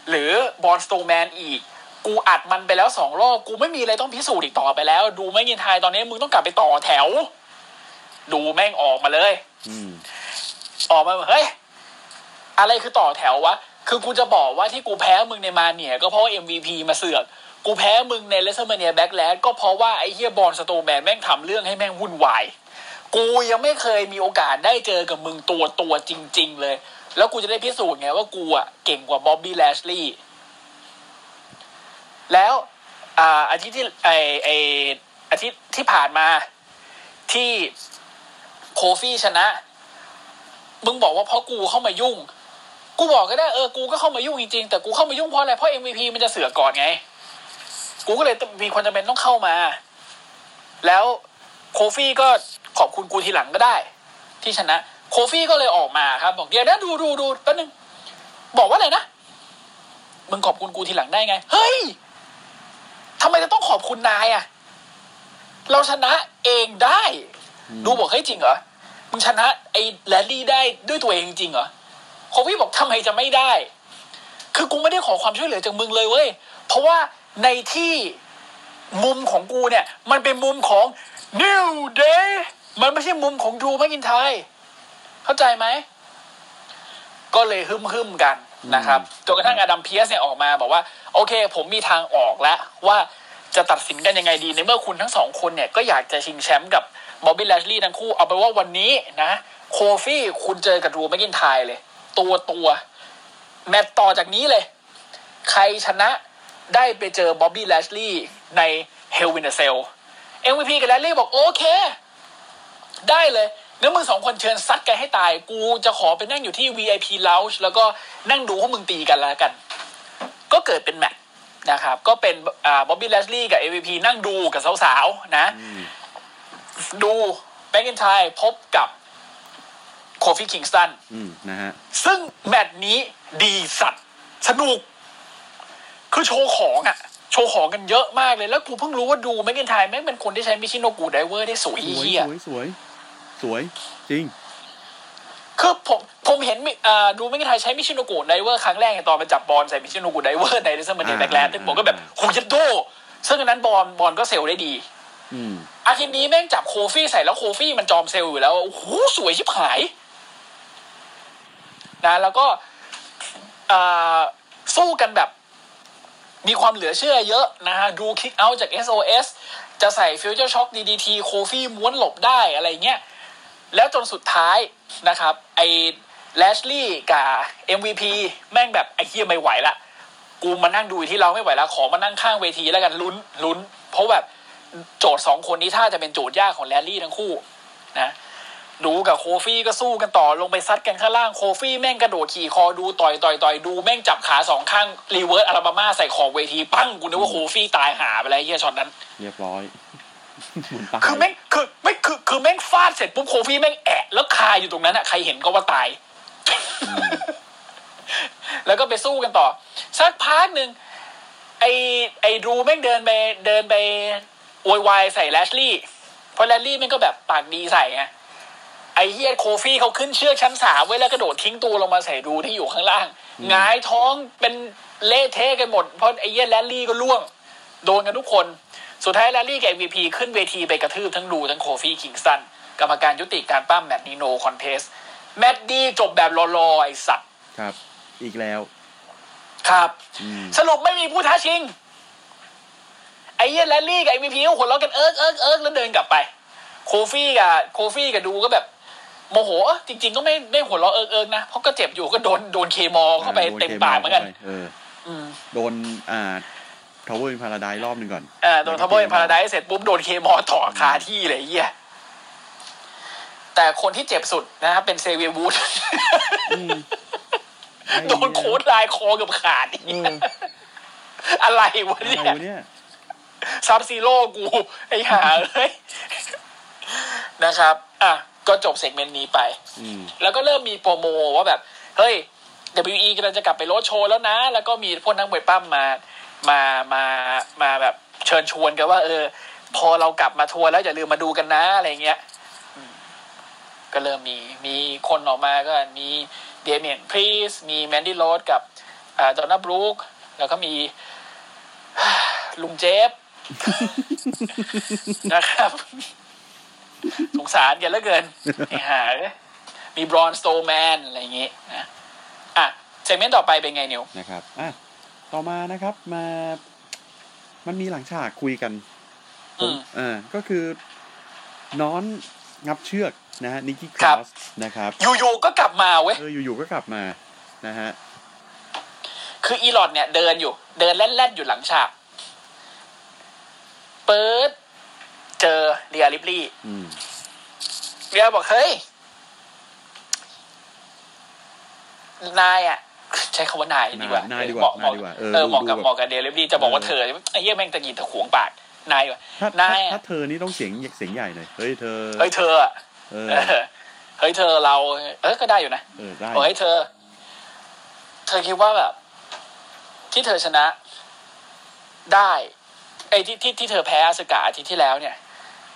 Speaker 3: หรือ Braun Strowman อีก กูอัดมันไปแล้วสองรอบกูไม่มีอะไรต้องพิสูจน์อีกต่อไปแล้ว Drew McIntyre ตอนนี้มึงต้องกลับไปต่อแถว Drew แม่งออกมาเลย
Speaker 2: อ
Speaker 3: อกมาเฮ้ย อะไรคือต่อแถววะ คือกูจะบอกว่าที่กูแพ้มึงในมาเนี่ย ก็เพราะว่า MVP มาเสือก กูแพ้มึงใน WrestleMania Backlash ก็เพราะว่าไอ้เหี้ย Braun Strowman แม่งทำเรื่องให้แม่งวุ่นวาย กูยังไม่เคยมีโอกาสได้เจอกับมึงตัวตัวจริง ๆ เลย แล้วกูจะได้พิสูจน์ไงว่ากูอะเก่งกว่าบ๊อบบี้แลชลีย์แล้วอ่าอาทิตย์ที่ไอไออาทิตย์ที่ผ่านมาที่ โคฟี่ชนะ มึงบอกว่าเพราะกูเข้ามายุ่ง กูบอกก็ได้เออกูก็เข้ามายุ่งจริงๆแต่กูเข้ามายุ่งเพราะอะไรเพราะ MVP มันจะเสือกก่อนไง กูก็เลยมีคนจำเป็นต้องเข้ามา แล้วโคฟี่ก็ขอบคุณกูทีหลังก็ได้ ที่ชนะ โคฟี่ก็เลยออกมาครับ บอกเดี๋ยวนะดูดูดูแป๊บนึงบอกว่าอะไรนะมึงขอบคุณกูทีหลังได้ไง เฮ้ยทำไมจะต้องขอบคุณนายอะเราชนะเองได้ ดูบอกเฮ้ยจริงเหรอมึงชนะไอ้แรลลี่ได้ด้วยตัวเองจริงเหรอโคฟี่บอกทำไมจะไม่ได้ คือกูไม่ได้ขอความช่วยเหลือจากมึงเลยเว้ยเพราะว่าในที่มุมของกูเนี่ย มันเป็นมุมของ New Day มันไม่ใช่มุมของดูแมกอินไทยเข้าใจไหม ก็เลยฮึมฮึมๆกันนะครับจนกระทั่งอดัมเพียสเนี่ยออกมาบอกว่า โอเค ผมมีทางออกแล้วว่าจะตัดสินกันยังไงดีในเมื่อคุณทั้งสองคนเนี่ยก็อยากจะชิงแชมป์กับ บอบบี้แลชลีย์ทั้งคู่เอาไปว่าวันนี้นะKofi คุณเจอกับ Drew McIntyre เลย ตัวตัวแมตช์ต่อจากนี้เลย ใครชนะได้ไปเจอ Bobby Lashley ใน Hell in a Cell MVP กับ Lashley บอกโอเค ได้เลยงั้นมึงสองคนเชิญซัดกันให้ตาย กูจะขอไปนั่งอยู่ที่ VIP Lounge แล้วก็นั่งดูพวกมึงตีกันแล้วกัน ก็เกิดเป็นแมตช์นะครับ ก็เป็น Bobby Lashley กับ MVP นั่งดูกับสาวๆนะ Drew McIntyre พบกับ Kofi Kingston
Speaker 2: อืมนะฮะ
Speaker 3: ซึ่งแมตช์นี้ดีสัตว์ สนุก คือโชว์ของอะโชว์ของกันเยอะมากเลย แล้วกูเพิ่งรู้ว่า Drew McIntyre แม่งเป็นคนที่ใช้มิชิโนกูไดเวอร์ได้สวย
Speaker 2: สวย
Speaker 3: เฮีย
Speaker 2: สวยสวย สวย จริง
Speaker 3: คือผมผมเห็นมิอ่าดูแม็กกินไทยใช้มิชิโนกูไดเวอร์ครั้งแรกในตอนไปจับบอลใส่มิชิโนกูไดเวอร์ใน WrestleMania
Speaker 2: อ่า
Speaker 3: Backlash ผมก็แบบโหยัดโดซึ่งอันนั้น Braun Braun ก็ sell ได้ดี
Speaker 2: อา
Speaker 3: ทิตย์นี้แม่งจับ Kofi ใส่แล้ว Kofi มันจอม sell อยู่แล้วโอ้โหสวยชิบหาย นะ แล้วก็สู้กันแบบ มีความเหลือเชื่อเยอะนะฮะ Drew kick out จาก SOS จะใส่ฟิวเจอร์ช็อค DDT โคฟี่ม้วนหลบได้อะไรเงี้ย แล้วจนสุดท้ายนะครับ ไอ Lashley กับ MVP แม่งแบบไอเหี้ยไม่ไหวละ กูมานั่งดูที่ lounge ไม่ไหวแล้วขอมานั่งข้างเวทีแล้วกันลุ้นลุ้น เพราะแบบ โจทย์สองคนนี้ถ้าจะเป็นโจทย์ยากของแรลลี่ทั้งคู่ นะ Drew กับ Kofi ก็สู้กันต่อลงไปซัดกันข้างล่าง Kofi แม่งกระโดดขี่คอ Drew ต่อยต่อยต่อย Drew แม่งจับขาสองข้าง reverse Alabama ใส่ขอบเวทีปั้งกูนึกว่า Kofi ตายห่าไปแล้วไอ้เหี้ยช็อตนั้น
Speaker 2: เรียบร้อยหมุนตาย
Speaker 3: คือแม่งคือไม่คือคือแม่งฟาดเสร็จปุ๊บ Kofi แม่งแอะแล้วคาอยู่ตรงนั้นอะใครเห็นก็ว่าตาย แล้วก็ไปสู้กันต่อ สักพักหนึ่งไอไอ Drew แม่งเดินไปเดินไป โวยวายใส่ Lashley เพราะ Lashley มันก็แบบปากดีใส่ไงไอ้เหี้ย Kofi เขาขึ้นเชือกชั้นสามไว้แล้วกระโดดทิ้งตัวลงมาใส่ Drew ที่อยู่ข้างล่างหงายท้องเป็นเละเทะกันหมด เพราะไอ้เหี้ย Lashley ก็ร่วง โดนกันทุกคน สุดท้ายแรลลี่กับ MVP ขึ้นเวทีไปกระทืบทั้ง Drew ทั้ง Kofi Kingston กรรมการยุติการปล้ำแมตช์นี้ no contestแมตช์ดีจบแบบรอๆไอ้สัตว์
Speaker 2: ครับ อีกแล้ว
Speaker 3: ครับ
Speaker 2: อืม
Speaker 3: สรุปไม่มีผู้ท้าชิง ไอ้เหี้ยแรลลี่กับ MVP ก็หัวเราะกันเอิร์กเอิร์กเอิร์กแล้วเดินกลับไป โคฟี่กับโคฟี่กับดรูว์ก็แบบโมโหเอ้อจริง ๆ ก็ไม่ไม่หัวเราะเอิร์กเอิร์กนะเพราะก็เจ็บอยู่ก็โดนโดน Claymore เข้าไป
Speaker 2: โดน
Speaker 3: เต็มปากเหมือนกันเข้า
Speaker 2: ไปเออ
Speaker 3: อืม
Speaker 2: โดนอ่า Trouble in Paradise รอบหนึ่งก่อน
Speaker 3: เออโดน Trouble Paradise เสร็จปุ๊บโดน Claymore ต่อคาที่เลยไอ้เหี้ยแต่คนที่เจ็บสุดนะครับเป็นเซเวียร์วูดส์
Speaker 2: อืม
Speaker 3: โดน clothesline คอเกือบขาด
Speaker 2: เออ
Speaker 3: อะไรวะ
Speaker 2: อะไร
Speaker 3: เนี่ยวะ
Speaker 2: เนี่ย
Speaker 3: ซับซีโร่กู ไอ้ห่าเอ้ยนะครับ อะ ก็จบ segment นี้ไป
Speaker 2: อืม
Speaker 3: แล้วก็เริ่มมี promo ว่าแบบ เฮ้ย WWE กำลังจะกลับไปโรดโชว์แล้วนะ แล้วก็มีพวกนักมวยปั้มมา มามามาแบบเชิญชวนกันว่า เออ พอเรากลับมาทัวร์แล้วอย่าลืมมาดูกันนะอะไรเงี้ยอืมก็เริ่มมีมีคนออกมาก็มีเดเมียนพรีสมีแมนดี้โรสกับอ่าเดน่าบรู๊คแล้วก็มีลุงเจฟ นะครับ สงสารกันเหลือเกินไอ้ห่าเอ้ยมีบรอนสโตรว์แมนอะไรอย่างงี้นะอะ segment ต่อไปเป็นไงนิว
Speaker 2: นะครับอะต่อมานะครับมา มันมีหลังฉากคุยกันผ
Speaker 3: อื
Speaker 2: ม
Speaker 3: ม
Speaker 2: อ่าก็คือ น้อนงับเชือกนะฮะนิกกี้ค
Speaker 3: ครั
Speaker 2: ร
Speaker 3: บ
Speaker 2: อสนะครับ
Speaker 3: อยู่ๆก็กลับมาเว้ย
Speaker 2: เอออยู่ๆก็กลับมานะฮะ
Speaker 3: คืออีหลอดเนี่ยเดินอยู่ เดินแล่นๆอยู่หลังฉาก เปิดเจอเรียลิปลี่
Speaker 2: อืม
Speaker 3: เรียบอกเฮ้ย นายอะ ใช้คำว่านายดีกว่านา
Speaker 2: ยดีก
Speaker 3: เห
Speaker 2: ว่า
Speaker 3: มาะ
Speaker 2: นายดีกว่าเออ
Speaker 3: เออเหมาะกับ
Speaker 2: ดูแบบ
Speaker 3: เหมาะกับเดลิปลี่จะบอกว่า
Speaker 2: เออ
Speaker 3: เธอไอ้เหี้ยแม่งตะกี้ตะขวงปากนายว่ะ
Speaker 2: ถ้าถ้านา
Speaker 3: ยอะ
Speaker 2: ถ้าเธอนี่ต้องเสียงเสียงใหญ่หน่อยเฮ้ยเธอ
Speaker 3: เฮ้ยเธออะ
Speaker 2: เออ
Speaker 3: เออเฮ้ยเธอเรา เออก็ได้อยู่นะ
Speaker 2: เออได้
Speaker 3: บอกให้เธอ เธอคิดว่าแบบ ที่เธอชนะได้ ไอ้ที่ที่ที่เธอแพ้อาสกาอาทิตย์ที่แล้วเนี่ย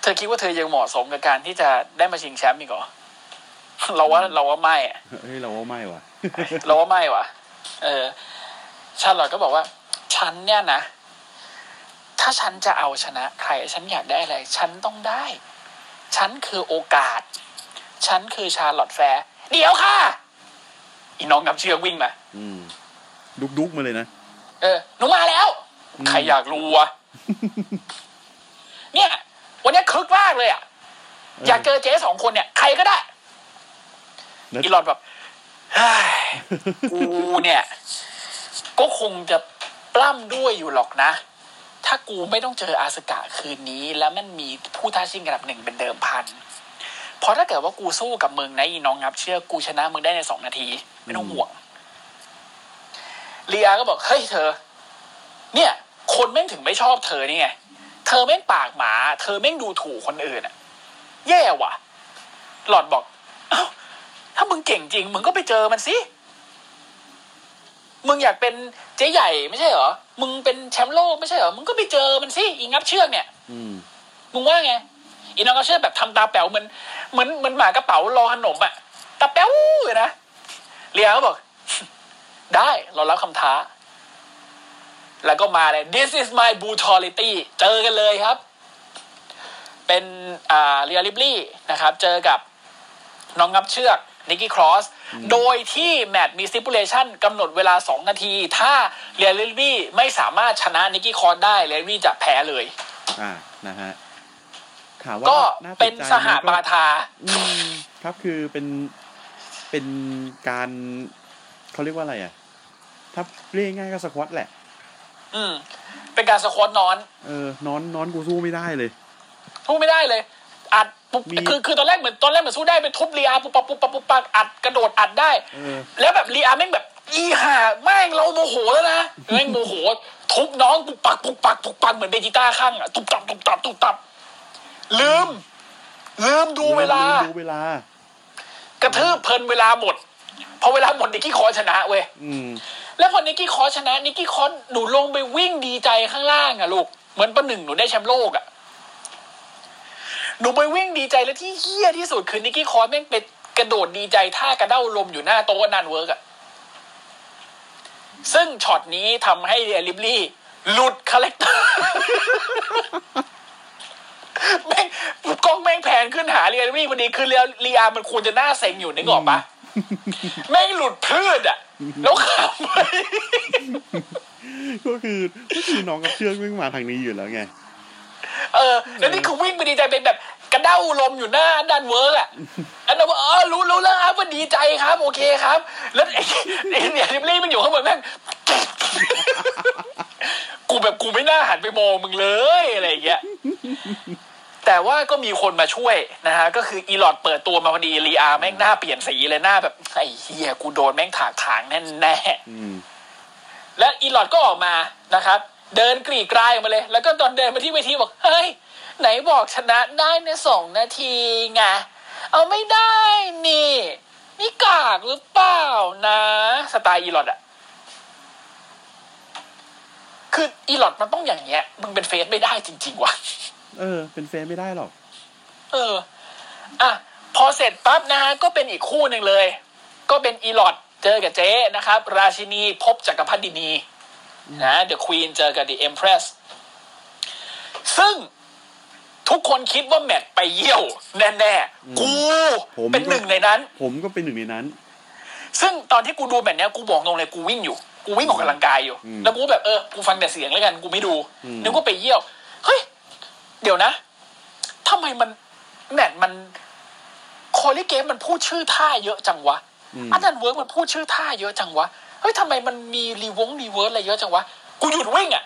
Speaker 3: เธอคิดว่าเธอยังเหมาะสมกับการที่จะได้มาชิงแชมป์อีกเหรอเราว่าเราว่าไม่อะ
Speaker 2: เฮ้ยเราว่าไม่ว่ะ
Speaker 3: เราว่าไม่ว่ะ เออชาร์ลอตก็บอกว่า ฉันเนี่ยนะ ถ้าฉันจะเอาชนะ ใคร ฉันอยากได้อะไร ฉันต้องได้ ฉันคือโอกาส ฉันคือชาร์ลอตแฟร์เดี๋ยวค่ะ อีน้องกับเชือกวิ่งมา
Speaker 2: อืม ดุกดุกๆมาเลยนะ
Speaker 3: เออหนูมาแล้ว
Speaker 2: อืม
Speaker 3: ใครอยากรู้วะ เนี่ย วันนี้คึกมากเลยอะ อยากเจอเจ๊สองคนเนี่ย ใครก็ได้
Speaker 2: แล้ว
Speaker 3: อีหลอดแบบเฮ้ยกูเนี่ย ก็คงจะปล้ำด้วยอยู่หรอกนะ ถ้ากูไม่ต้องเจออาสกะคืนนี้ แล้วมันมีผู้ท้าชิงระดับหนึ่งเป็นเดิมพันเพราะถ้าเกิดว่ากูสู้กับมึงนะอีน้องงับเชื่อกูชนะมึงได้ในสองนาที ไม่ต้องห่วงเลียก็บอก เฮ้ยเธอ เนี่ย คนแม่งถึงไม่ชอบเธอนี่ไง เธอแม่งปากหมา เธอแม่งดูถูกคนอื่นอะแย่ว่ะ หลอดบอกเอ้าถ้ามึงเก่งจริง มึงก็ไปเจอมันสิ มึงอยากเป็นเจ๊ใหญ่ไม่ใช่เหรอ มึงเป็นแชมป์โลกไม่ใช่เหรอ มึงก็ไปเจอมันสิอีงับเชือกเนี่ย
Speaker 2: อืม
Speaker 3: มึงว่าไง อีน้องงับเชือกแบบทำตาแป๋วเหมือนเหมือนเหมือนหมากระเป๋ารอขนมอะตาแป๋วเลยนะเรียก็บอก ได้เรารับคำท้า แล้วก็มาเลย this is my brutality เจอกันเลยครับ เป็นอ่าเรียริปลีย์นะครับ เจอกับน้องงับเชือกนิกกี้ครอส โดยที่แมตช์มี stipulation กำหนดเวลา 2 นาที ถ้าเรียริปลีย์ไม่สามารถชนะนิกกี้ครอสได้เรียริปลีย์จะแพ้เลย
Speaker 2: อ่านะฮะถามว่า
Speaker 3: ก็
Speaker 2: น่าตกใจ
Speaker 3: เป็นสห
Speaker 2: ไหมก็
Speaker 3: บาทา
Speaker 2: อืมครับคือเป็นเป็นการเขาเรียกว่าอะไรอะ ถ้าเรียกง่ายๆก็สควอตแหละ
Speaker 3: อืม เป็นการสควอตนอน
Speaker 2: เออนอนนอนกูสู้ไม่ได้เลย
Speaker 3: สู้ไม่ได้เลย อัดปุ๊บ
Speaker 2: มี
Speaker 3: คือคือตอนแรกเหมือนตอนแรกเหมือนสู้ได้ไปทุบเรียปุ๊บปั๊บปุ๊บปั๊บปุ๊บปั๊บอัดกระโดดอัดได้
Speaker 2: เออ
Speaker 3: แล้วแบบเรียแม่งแบบอีห่าแม่งเราโมโหแล้วนะแม่งโมโหทุบน้องปุกปักปุกปักปุกปักเหมือนเบจิต้าข้างอะตุบตับตุบตับตุบตับ ลืม ลืมดูเวลา
Speaker 2: ดูเวลา
Speaker 3: กระทืบเพลินเวลาหมด พอเวลาหมดนิกกี้ครอสชนะเว้ย
Speaker 2: อืม
Speaker 3: แล้วพอนิกกี้ครอสชนะนิกกี้ครอสหนูลงไปวิ่งดีใจข้างล่างอะลูกเหมือนประหนึ่งหนูได้แชมป์โลกอะหนูไปวิ่งดีใจแล้วที่เหี้ยที่สุดคือนิกกี้ครอสแม่งเป็นกระโดดดีใจท่ากระเด้าลมอยู่หน้าโต๊ะอัดนานเวิร์กอะซึ่งช็อตนี้ทำให้เรียริปลีย์หลุด character แม่งกล้องแม่ง pan ขึ้นหาเรียริปลีย์พอดีคือเรียเรียมันควรจะหน้าเซ็งอยู่นึกออกปะ แม่งหลุดพรืดอะแล้วขำไป
Speaker 2: ก็คือก็คือน้องงับเชือกวิ่งมาทางนี้อยู่แล้วไง
Speaker 3: เออ แล้วนี่คือวิ่งไปดีใจเป็นแบบกระเด้าลมอยู่หน้าอัดนานเวิร์กอะ อันนั้นว่าเออรู้รู้แล้วครับว่าดีใจครับ โอเคครับ แล้วไอ้ไอ้เนี่ยริบลี่มันอยู่ข้างบนแม่งกูแบบกูไม่น่าหันไปมองมึงเลยอะไรอย่างเงี้ย แต่ว่าก็มีคนมาช่วยนะฮะ ก็คืออีหลอดเปิดตัวมาพอดีลีอาแม่งหน้าเปลี่ยนสีเลยหน้าแบบไอ้เฮียกูโดนแม่งถากถางแน่แน่ๆ
Speaker 2: อืม
Speaker 3: และอีหลอดก็ออกมานะครับ เดินกรีดกรายออกมาเลย แล้วก็ตอนเดินมาที่เวทีบอกเฮ้ย ไหนบอกชนะได้ในสองนาทีไงเอาไม่ได้นี่ นี่กากหรือเปล่านะ สไตล์อีหลอดอะคืออีหลอดมันต้องอย่างเงี้ยมึงเป็นเฟซไม่ได้จริง ๆว่ะ
Speaker 2: เออ เป็นแฟนไม่ได้หรอก
Speaker 3: เออ อะ พอเสร็จปั๊บนะฮะ ก็เป็นอีกคู่หนึ่งเลย ก็เป็นอีหลอดเจอกับเจ๊นะครับ ราชินีพบจักรพรรดินีนะ The Queen เจอกับ The Empress ซึ่งทุกคนคิดว่าแมตช์ไปเยี่ยว แน่ๆ กู
Speaker 2: ผม
Speaker 3: เป็นหนึ่งในนั้น
Speaker 2: ผมก็เป็นหนึ่งในนั้น
Speaker 3: ซึ่งตอนที่กูดูแมตช์เนี้ยกูบอกตรงเลยกูวิ่งอยู่ กูวิ่งออกกำลังกายอยู่
Speaker 2: อืม
Speaker 3: แล้วกูก็แบบเออ กูฟังแต่เสียงแล้วกัน กูไม่ดู
Speaker 2: อืม
Speaker 3: นึกว่าไปเยี่ยว เฮ้ย เดี๋ยวนะทำไมมันแมตช์มันคอรี่เกรฟส์มันพูดชื่อท่าเยอะจังวะ
Speaker 2: อืม
Speaker 3: อัดนานเวิร์กมันพูดชื่อท่าเยอะจังวะเฮ้ยทำไมมันมีรีวง reverse อะไรเยอะจังวะกูหยุดวิ่งอะ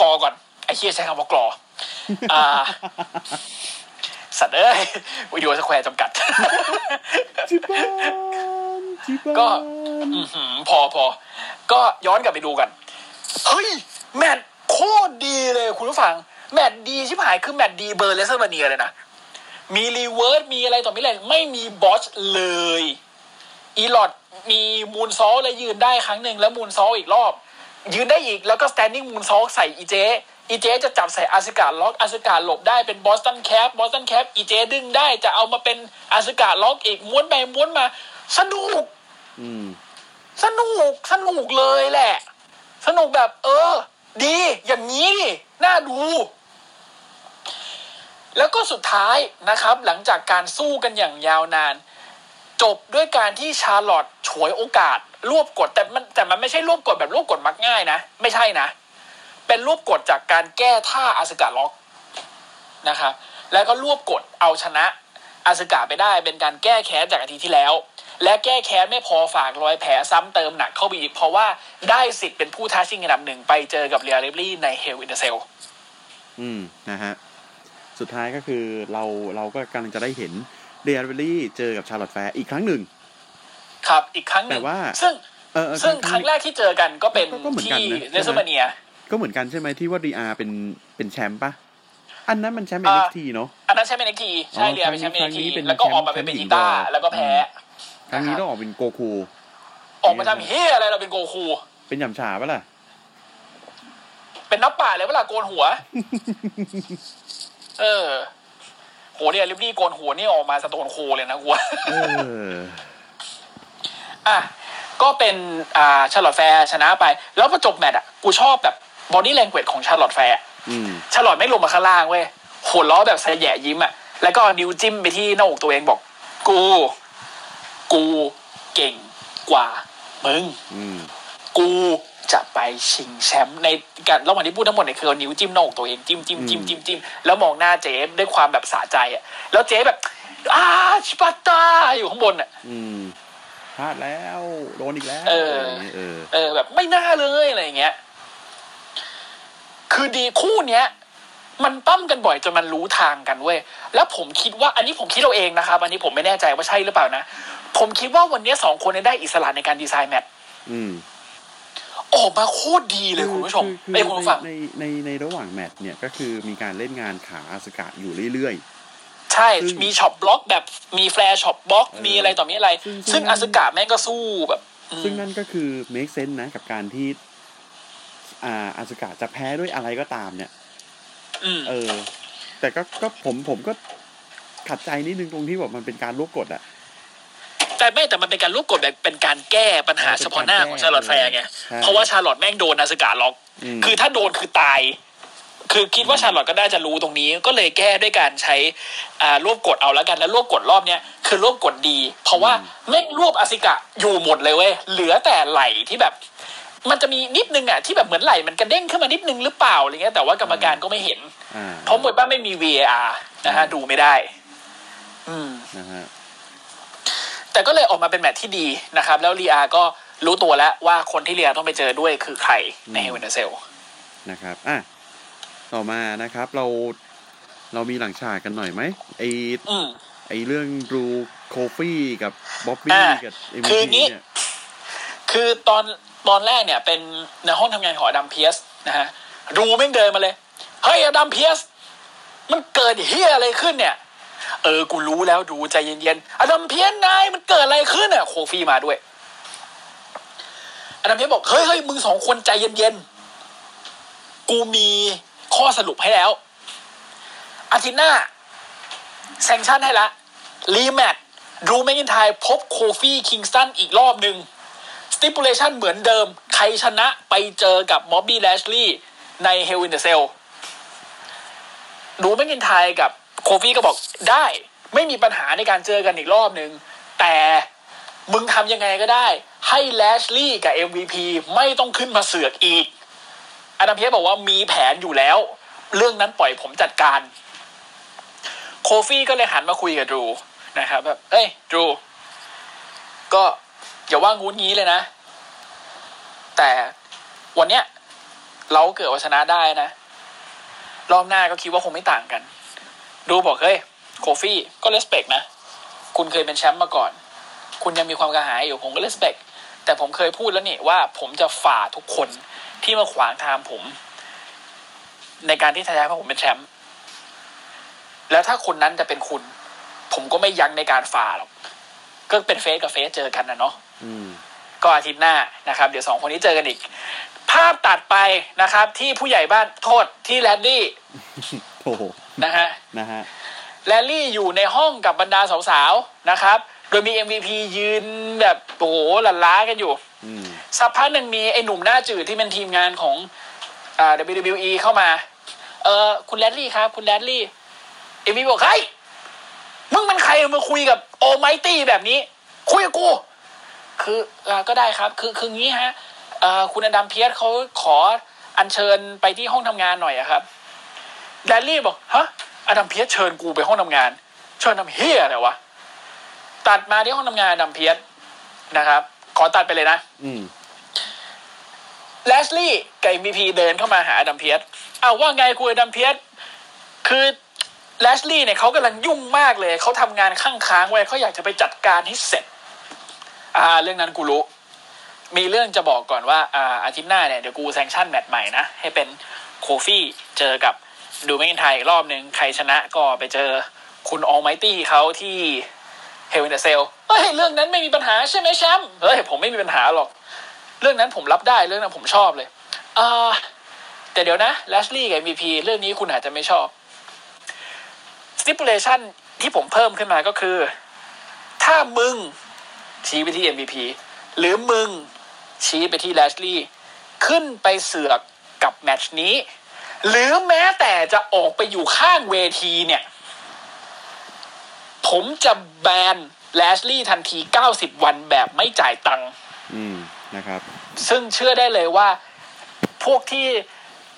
Speaker 3: กอก่อนไอ้เฮียใช้คำว่ากรออ่าสัตว์เอ้ยวิดีโอสแควร์จำกัด
Speaker 2: จิบานจิบาน
Speaker 3: ก็อื้อหือพอพอก็ย้อนกลับไปดูกัน เฮ้ย แมตช์โคตรดีเลยคุณผู้ฟัง แมตช์ดีชิบหายคือแมตช์ดีเบอร์เลสเตอร์มาเนียเลยนะ มีรีเวิร์สมีอะไรต่อไม่อะไรไม่มีบอสเลย อีล็อตมี moonsault แล้วยืนได้ครั้งหนึ่งแล้ว moonsault อีกรอบ ยืนได้อีกแล้วก็ standing moonsault ใส่อีเจ๊อีเจ๊จะจับใส่ Asuka Lock อาสกาหลบได้เป็น Boston crab Boston crab อีเจ๊ดึงได้จะเอามาเป็น Asuka Lock อีกม้วนไปม้วนมา สนุก
Speaker 2: อืม
Speaker 3: สนุกสนุกเลยแหละ สนุกแบบ เออ ดีอย่างนี้ดิน่าดู แล้วก็สุดท้ายนะครับหลังจากการสู้กันอย่างยาวนาน จบด้วยการที่ชาร์ลอตฉวยโอกาส รวบกดแต่มันแต่มันไม่ใช่รวบกดแบบรวบกดมักง่ายนะ ไม่ใช่นะ เป็นรวบกดจากการแก้ท่า Asuka Lock นะครับแล้วก็รวบกดเอาชนะอาสกาไปได้เป็นการแก้แค้นจากอาทิตย์ที่แล้ว และแก้แค้นไม่พอฝากรอยแผลซ้ำเติมหนักเข้าไปอีกเพราะว่าได้สิทธิ์เป็นผู้ท้าชิงอันดับหนึ่งไปเจอกับเรียริปลีย์ใน Hell in a Cellอื
Speaker 2: มนะฮะ สุดท้ายก็คือเราเราก็กำลังจะได้เห็นเดียร์เบลลี่เจอกับชาร์ลอตแฟร์อีกครั้งหนึ่ง
Speaker 3: ครับอีกครั้งหนึ่ง
Speaker 2: แต่ว่า
Speaker 3: ซึ่ง
Speaker 2: เออเออ
Speaker 3: ซึ่งครั้งแรกที่เจอกันก็เป็น
Speaker 2: ก็ก็เหมือนกัน
Speaker 3: ที่
Speaker 2: นะ
Speaker 3: เรสเมเนีย
Speaker 2: ก็เหมือนกันใช่ไหมที่ว่าดีอาเป็นเป็นแชมป์ปะอันนั้นมันแชมป์
Speaker 3: อ่า
Speaker 2: NXT เนาะ
Speaker 3: อันนั้นใช่เมนทีใช่
Speaker 2: อ๋อ
Speaker 3: เรียเป็นแชมป์เม
Speaker 2: ครั้
Speaker 3: น
Speaker 2: งนี้
Speaker 3: ที
Speaker 2: เป็น
Speaker 3: แล้วก็ออกมาเป็น
Speaker 2: แชมป์
Speaker 3: เบจิต้า
Speaker 2: หญิงด้วย
Speaker 3: แล้วก็แพ้
Speaker 2: ครั้งนี้ต้องออกเป็นโกคู
Speaker 3: ออกมาทำเฮียอะไรเราเป็นโกคู
Speaker 2: เป็นหยำฉาปะล่ะ
Speaker 3: เป็นนัปปะเลยเวลาโกนหัว เออโหเนี่ยริปลีย์โกนหัวนี่ออกมาสโตนโคลด์เลยนะกูว่า
Speaker 2: เออ
Speaker 3: อะก็เป็นอ่าชาร์ลอตแฟร์ชนะไป แล้วพอจบแมตช์อะกูชอบแบบ body language ของชาร์ลอตแฟร์
Speaker 2: อืม
Speaker 3: ชาร์ลอตไม่ลงมาข้างล่างเว้ยหัวเราะแบบแสยะยิ้มอะแล้วก็เอานิ้วจิ้มไปที่หน้าอกตัวเองบอก กู กูเก่งกว่ามึง
Speaker 2: อืม
Speaker 3: กูจะไปชิงแชมป์ในการระหว่างที่พูดทั้งหมดเนี่ยคือเอานิ้วจิ้มหน้าอกตัวเองจิ้มจิ้มจิ้มจิ้มจิ้มแล้วมองหน้าเจ๊ด้วยความแบบสะใจอะ แล้วเจ๊แบบอ้าชิปาตาอยู่ข้างบนอะ
Speaker 2: อืมพลาดแล้วโดนอีกแล้ว
Speaker 3: เออะ
Speaker 2: ไรย่างงี้ยเออ
Speaker 3: เออ แบบไม่น่าเลยอะไรอย่างเงี้ย คือดีคู่เนี้ย มันปั้มกันบ่อยจนมันรู้ทางกันเว้ยแล้วผมคิดว่า อันนี้ผมคิดเอาเองนะครับอันนี้ผมไม่แน่ใจว่าใช่หรือเปล่านะผมคิดว่าวันเนี้ยสองคนเนี้ได้อิสระในการดีไซน์แมตช์
Speaker 2: อืม
Speaker 3: ออกมาโคตรดีเลยคุณผู้ชม
Speaker 2: คือ
Speaker 3: เอ้ยคุณผู้ฟัง
Speaker 2: นในในระหว่างแมตช์เนี่ยก็คือมีการเล่นงานขา Asuka อยู่เรื่อย
Speaker 3: ใช่
Speaker 2: ซึ่ง
Speaker 3: มี chop block แบบมีแฟร์ chop block
Speaker 2: เออ
Speaker 3: มีอะไรต่อมีอะไร
Speaker 2: ซึ่ง
Speaker 3: ซึ่ง
Speaker 2: ซึ่ง
Speaker 3: Asuka แม่งก็สู้แบบอืม
Speaker 2: ๆซึ่งนั่นก็คือ make sense นะกับการที่อ่า Asuka จะแพ้ด้วยอะไรก็ตามเนี่ย
Speaker 3: อืม
Speaker 2: เออแต่แต่ก็ก็ผมผมก็ขัดใจนิดนึงตรงที่แบบมันเป็นการรวบกดอะ
Speaker 3: แต่ไม่แต่มันเป็นการรวบกดแบบเป็นการแก้ปัญหาเฉพาะหน้าของ Charlotte Flair ไง
Speaker 2: ใช่
Speaker 3: เพราะว่า Charlotte แม่งโดน Asuka
Speaker 2: Lock
Speaker 3: คือถ้าโดนคือตาย คือคิดว่า Charlotte ก็น่าจะรู้ตรงนี้ ก็เลยแก้ด้วยการใช้อ่ารวบกดเอาแล้วกันแล้วรวบกดรอบเนี้ยคือรวบกดดี เพราะว่าแม่งรวบ Asuka อยู่หมดเลยเว้ยเหลือแต่ไหลที่แบบมันจะมีนิดนึงอะที่แบบเหมือนไหลมันกระเด้งขึ้นมานิดนึงหรือเปล่าอะไรเงี้ยแต่ว่ากรรมการก็ไม่เห็น
Speaker 2: อ่า
Speaker 3: เพราะหมดบ้านไม่มี VAR นะฮะดูไม่ได้ อืม
Speaker 2: นะฮะ
Speaker 3: แต่ก็เลยออกมาเป็นแมตช์ที่ดีนะครับ แล้วลีอาก็รู้ตัวแล้วว่าคนที่ลีอาต้องไปเจอด้วยคือใครในเฮเวนเซล
Speaker 2: นะครับอะต่อมานะครับเราเรามีหลังฉากกันหน่อยไหมไอ
Speaker 3: อืม
Speaker 2: ไอเรื่องรูโคฟี่กับBobby อ่ากับ MVP
Speaker 3: คืองี้
Speaker 2: เนี่ย
Speaker 3: คือตอนตอนแรกเนี่ย เป็นในห้องทำงานของ Adam Pearce นะฮะ Drew แม่งเดินมาเลย เฮ้ย Adam Pearce มันเกิดเหี้ยอะไรขึ้นเนี่ย เออ กูรู้แล้ว Drew ใจเย็นๆ Adam Pearce นายมันเกิดอะไรขึ้นอะ Kofi มาด้วย Adam Pearce บอกเฮ้ยเฮ้ยมึงสองคนใจเย็นๆ กูมีข้อสรุปให้แล้ว อาทิตย์หน้า sanction ให้ละ rematch Drew McIntyre พบ Kofi Kingston อีกรอบหนึ่ง stipulation เหมือนเดิม ใครชนะไปเจอกับ Bobby Lashley ใน Hell in a Cell Drew McIntyre กับ Kofi ก็บอกได้ไม่มีปัญหาในการเจอกันอีกรอบหนึ่งแต่มึงทำยังไงก็ได้ ให้ Lashley กับ MVP ไม่ต้องขึ้นมาเสือกอีกอดัมเพียบอกว่ามีแผนอยู่แล้ว เรื่องนั้นปล่อยผมจัดการ โคฟี่ก็เลยหันมาคุยกับดรูนะครับแบบเอ้ยดรูก็อย่าว่างูงี้เลยนะ แต่วันเนี้ยเราเกิดวาชนะได้นะ รอบหน้าก็คิดว่าคงไม่ต่างกัน ดูบอกเฮ้ยโคฟี่ก็เลสเปกนะ คุณเคยเป็นแชมป์มาก่อน คุณยังมีความกระหายอยู่ผมก็เลสเปกแต่ผมเคยพูดแล้วนี่ว่าผมจะฝ่าทุกคนที่มาขวางทางผม ในการที่ทะยานให้ผมเป็นแชมป์แล้วถ้าคนนั้นจะเป็นคุณ ผมก็ไม่ยั้งในการฝ่าหรอกก็เป็น face กับ face เจอกันนะเนาะ
Speaker 2: อืม
Speaker 3: ก็อาทิตย์หน้านะครับ เดี๋ยวสองคนนี้เจอกันอีก ภาพตัดไปนะครับ ที่ผู้ใหญ่บ้านโทษที่แลนดี้
Speaker 2: โอ้โห
Speaker 3: นะฮะ
Speaker 2: นะฮะ
Speaker 3: Lashley อยู่ในห้องกับบรรดาสาวๆนะครับ โดยมี MVP ยืนแบบโอ้โหลัลล้ากันอยู่
Speaker 2: อืม
Speaker 3: สักพักหนึ่งมีไอ้หนุ่มหน้าจืดที่เป็นทีมงานของอ่า WWE เข้ามา เออคุณแรดลี่ครับ คุณแรดลี่ เอ็มวีบอกเฮ้ยมึงเป็นใครมาคุยกับ Almighty แบบนี้ คุยกับกู คืออ่าก็ได้ครับ คือคืองี้ฮะเอ่อคุณ Adam Pearce เขาขออัญเชิญไปที่ห้องทำงานหน่อยอะครับ Lashley บอกฮะ Adam Pearce เชิญกูไปห้องทำงาน เชิญทำเหี้ยอะไรวะตัดมาที่ห้องทำงาน Adam Pearce นะครับ ขอตัดไปเลยนะ
Speaker 2: อืม
Speaker 3: Lashley กับ MVP เดินเข้ามาหา Adam Pearce อ้าวว่าไงคุณ Adam Pearce คือ Lashley เนี่ยเขากำลังยุ่งมากเลย เขาทำงานข้างค้างไว้เขาอยากจะไปจัดการให้เสร็จ อ่า เรื่องนั้นกูรู้ มีเรื่องจะบอกก่อนว่า อ่าอาทิตย์หน้าเนี่ยเดี๋ยวกู sanction แมตช์ใหม่นะ ให้เป็นโคฟี่เจอกับ ดูแมนไทยอีกรอบหนึ่งใครชนะก็ไปเจอคุณออลไมตี้เขาที่เฮลวินเดเซลเฮ้ยเรื่องนั้นไม่มีปัญหาใช่ไหมแชมป์เฮ้ยผมไม่มีปัญหาหรอก เรื่องนั้นผมรับได้เรื่องนั้นผมชอบเลยเออแต่เดี๋ยวนะแลชลี่กับ MVP เรื่องนี้คุณอาจจะไม่ชอบ stipulation ที่ผมเพิ่มขึ้นมาก็คือ ถ้ามึงชี้ไปที่ MVP หรือมึงชี้ไปที่แลชลี่ขึ้นไปเสือกกับแมตช์นี้ หรือแม้แต่จะออกไปอยู่ข้างเวทีเนี่ย ผมจะแบนแลชลี่ทันที 90 วันแบบไม่จ่ายตังค์
Speaker 2: อืมนะครับ
Speaker 3: ซึ่งเชื่อได้เลยว่า พวกที่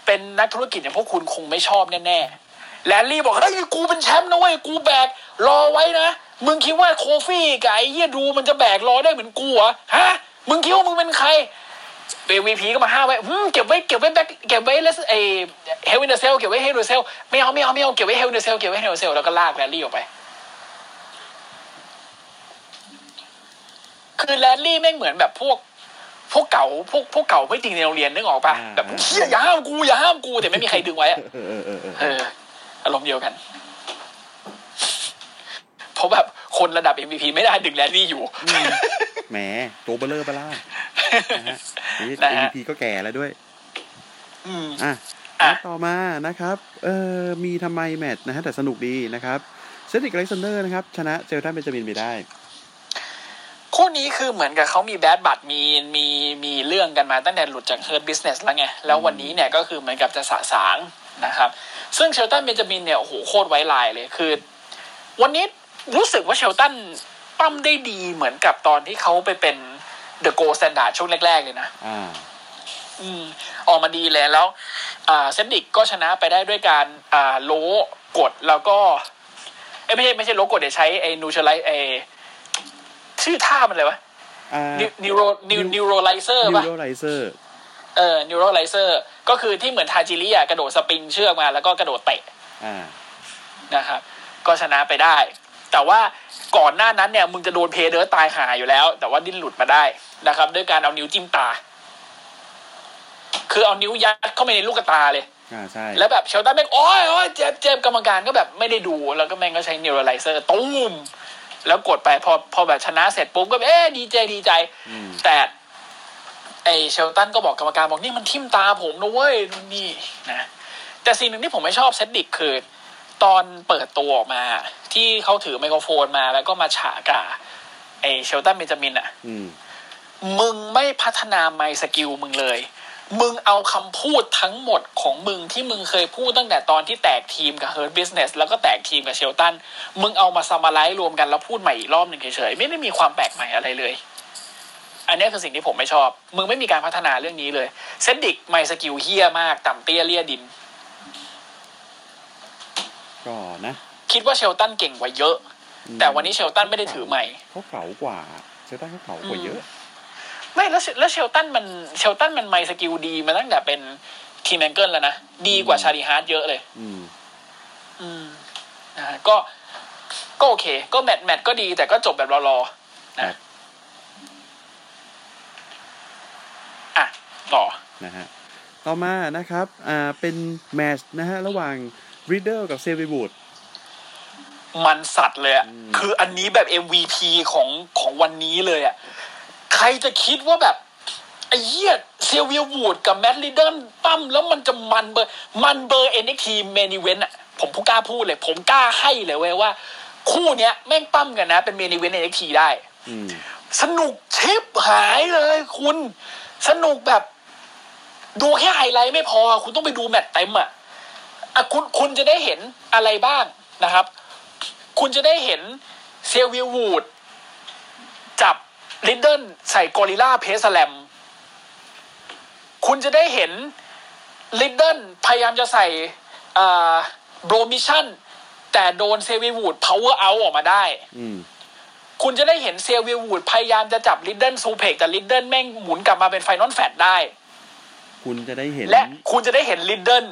Speaker 3: เป็นนักธุรกิจอย่างพวกคุณคงไม่ชอบแน่ๆแลนลี่บอกเฮ้ยกูเป็นแชมป์นะเว้ยกูแบกรอไว้นะ มึงคิดว่าโคฟี่กับไอ้เหี้ยดูมันจะแบกรอได้เหมือนกูเหรอฮะ มึงคิดว่ามึงเป็นใคร เอวีพีก็มาห้ามไว้อืมเก็บไว้เก็บไว้แบ็คเก็บไว้เลสเอเฮลวินเดอร์เซลเก็บไว้เฮลวินเดอร์เซลไม่เอาไม่เอาไม่เอาเก็บไว้เฮลวินเดอร์เซลเก็บไว้เฮลวินเดอร์เซลแล้วก็ลากแลนลี่ออกไป คือแลนลี่แม่งเหมือนแบบพวก พวกเก่าพวกพวกเก่าไม่จริงในโรงเรียนนึกออกปะ
Speaker 2: อ่า
Speaker 3: แบบเฮียอย่าห้ามกูอย่าห้ามกูแต่ไม่มีใครดึงไว้อะ
Speaker 2: เออเออเออเออ
Speaker 3: เอออารมณ์เดียวกันเพราะแบบคนระดับ MVP ไม่ได้ดึง Lashley อยู่
Speaker 2: แหมตัวเบ้อเร่อเบ้อร่า นะฮะนี่
Speaker 3: นะฮะ
Speaker 2: MVP ก็แก่แล้วด้วย
Speaker 3: อืม
Speaker 2: อะ
Speaker 3: อะ
Speaker 2: ต่อมานะครับ เออมีทำไมแมตช์นะฮะแต่สนุกดีนะครับ Cedric Alexander นะครับ ชนะ Shelton Benjamin ไปได้
Speaker 3: คู่นี้คือเหมือนกับเขามี bad blood มีมีมีเรื่องกันมาตั้งแต่หลุดจาก Hurt Business แล้วไง แล้ววันนี้เนี่ยก็คือเหมือนกับจะสะสางนะครับ ซึ่งเชลตันเบนจามินเนี่ยโอ้โหโคตรไว้ลายเลยคือ วันนี้รู้สึกว่าเชลตันปั้มได้ดีเหมือนกับตอนที่เขาไปเป็น เดอะโกสแตนดาร์ดช่วงแรก ๆ เลยนะ
Speaker 2: อ่า
Speaker 3: อืมออกมาดีเลยแล้วอ่าเซนดิกก็ชนะไปได้ด้วยการอ่าโลกดแล้วก็เอ้ยไม่ใช่ไม่ใช่โลกดเดี๋ยวใช้ไอ้นูเชลไลไอ้ชื่อท่ามันอะไรวะ
Speaker 2: อ่า
Speaker 3: นิวโรนิวนิวโรไลเซอร์
Speaker 2: นิว
Speaker 3: ป่ะ
Speaker 2: โรไลเซอร์
Speaker 3: เออ Neuralyzer ก็คือที่เหมือน Tajiri อะกระโดดสปริงเชือกมาแล้วก็กระโดดเตะ
Speaker 2: อ่า
Speaker 3: นะครับก็ชนะไปได้ แต่ว่าก่อนหน้านั้นเนี่ยมึงจะโดน Paydirt ตายห่าอยู่แล้ว แต่ว่าดิ้นหลุดมาได้นะครับ ด้วยการเอานิ้วจิ้มตา คือเอานิ้วยัดเข้าไปในลูกตาเลย
Speaker 2: อ่าใช่
Speaker 3: แล้วแบบ Shelton แม่งโอ้ยโอ้ยเจ็บเจ็บกรรมการก็แบบไม่ได้ดู แล้วก็แม่งก็ใช้ Neuralyzer ตุ้มแล้วกดไปพอพอแบบชนะเสร็จปุ๊บก็เอ๊ะดีใจดีใจ
Speaker 2: อืม
Speaker 3: แต่ไอ้ Shelton ก็บอกกรรมการบอกนี่มันทิ่มตาผมนะเว้ยนู่นนี่นะแต่สิ่งหนึ่งที่ผมไม่ชอบ Cedric คือ ตอนเปิดตัวออกมา ที่เขาถือไมโครโฟนมา แล้วก็มาฉะกะไอ้ Shelton Benjamin อะ
Speaker 2: อืม
Speaker 3: มึงไม่พัฒนา mic skill มึงเลย มึงเอาคำพูดทั้งหมดของมึงที่มึงเคยพูดตั้งแต่ตอนที่แตกทีมกับ Hurt Business แล้วก็แตกทีมกับ Shelton มึงเอามา summarize รวมกันแล้วพูดใหม่อีกรอบหนึ่งเฉยๆ ไม่ได้มีความแปลกใหม่อะไรเลย อันนี้คือสิ่งที่ผมไม่ชอบ มึงไม่มีการพัฒนาเรื่องนี้เลย Cedric mic skill เหี้ยมาก ต่ำเตี้ยเรี่ยดิน
Speaker 2: ก็นะ
Speaker 3: คิดว่า Shelton เก่งกว่าเยอะ
Speaker 2: อืม
Speaker 3: แต่วันนี้ Shelton ไม่ได้ถือไมค์
Speaker 2: เขาเก๋ากว่า Shelton เขาเก๋ากว่าเยอะ
Speaker 3: ไม่แล้วเชแล้ว Shelton มัน Shelton มัน mic skill ดีมาตั้งแต่เป็น Team Angle แล้วนะ ดีกว่าชาริฮาร์ดเยอะเลย
Speaker 2: อืม
Speaker 3: อืมนะฮะก็ก็โอเค ก็แมตช์แมตช์ก็ดีแต่ก็จบแบบ Raw ๆ นะครั
Speaker 2: บ
Speaker 3: อะต่อ
Speaker 2: นะฮะต่อมานะครับ อ่า เป็นแมตช์นะฮะ ระหว่าง Riddle กับ Xavier Woods
Speaker 3: มันสัตว์เลยอะ
Speaker 2: อืม
Speaker 3: คืออันนี้แบบ MVP ของของวันนี้เลยอะใครจะคิดว่าแบบไอ้เหี้ย Xavier Woods กับ Matt Riddle ปล้ำแล้วมันจะมันเบอร์มันเบอร์ NXT main event อะผมผู้กล้าพูดเลย ผมกล้าให้เลยเว้ยว่า คู่เนี้ยแม่งปล้ำกันนะ เป็น main event NXT ได้
Speaker 2: อืม
Speaker 3: สนุกชิบหายเลยคุณ สนุกแบบ ดูแค่ไฮไลท์ไม่พอ คุณต้องไปดูแมตช์เต็มอะอะ คุณคุณจะได้เห็นอะไรบ้างนะครับ คุณจะได้เห็น Xavier Woodsจับ Riddle ใส่ gorilla press slam คุณจะได้เห็น Riddle พยายามจะใส่ Bromission แต่โดน Xavier Woods power เอาออกมาได้
Speaker 2: อืม
Speaker 3: คุณจะได้เห็น Xavier Woods พยายามจะจับ Riddle suplex แต่ Riddle แม่งหมุนกลับมาเป็น Final Flash ได้
Speaker 2: คุณจะได้เห็น
Speaker 3: และคุณจะได้เห็น Riddle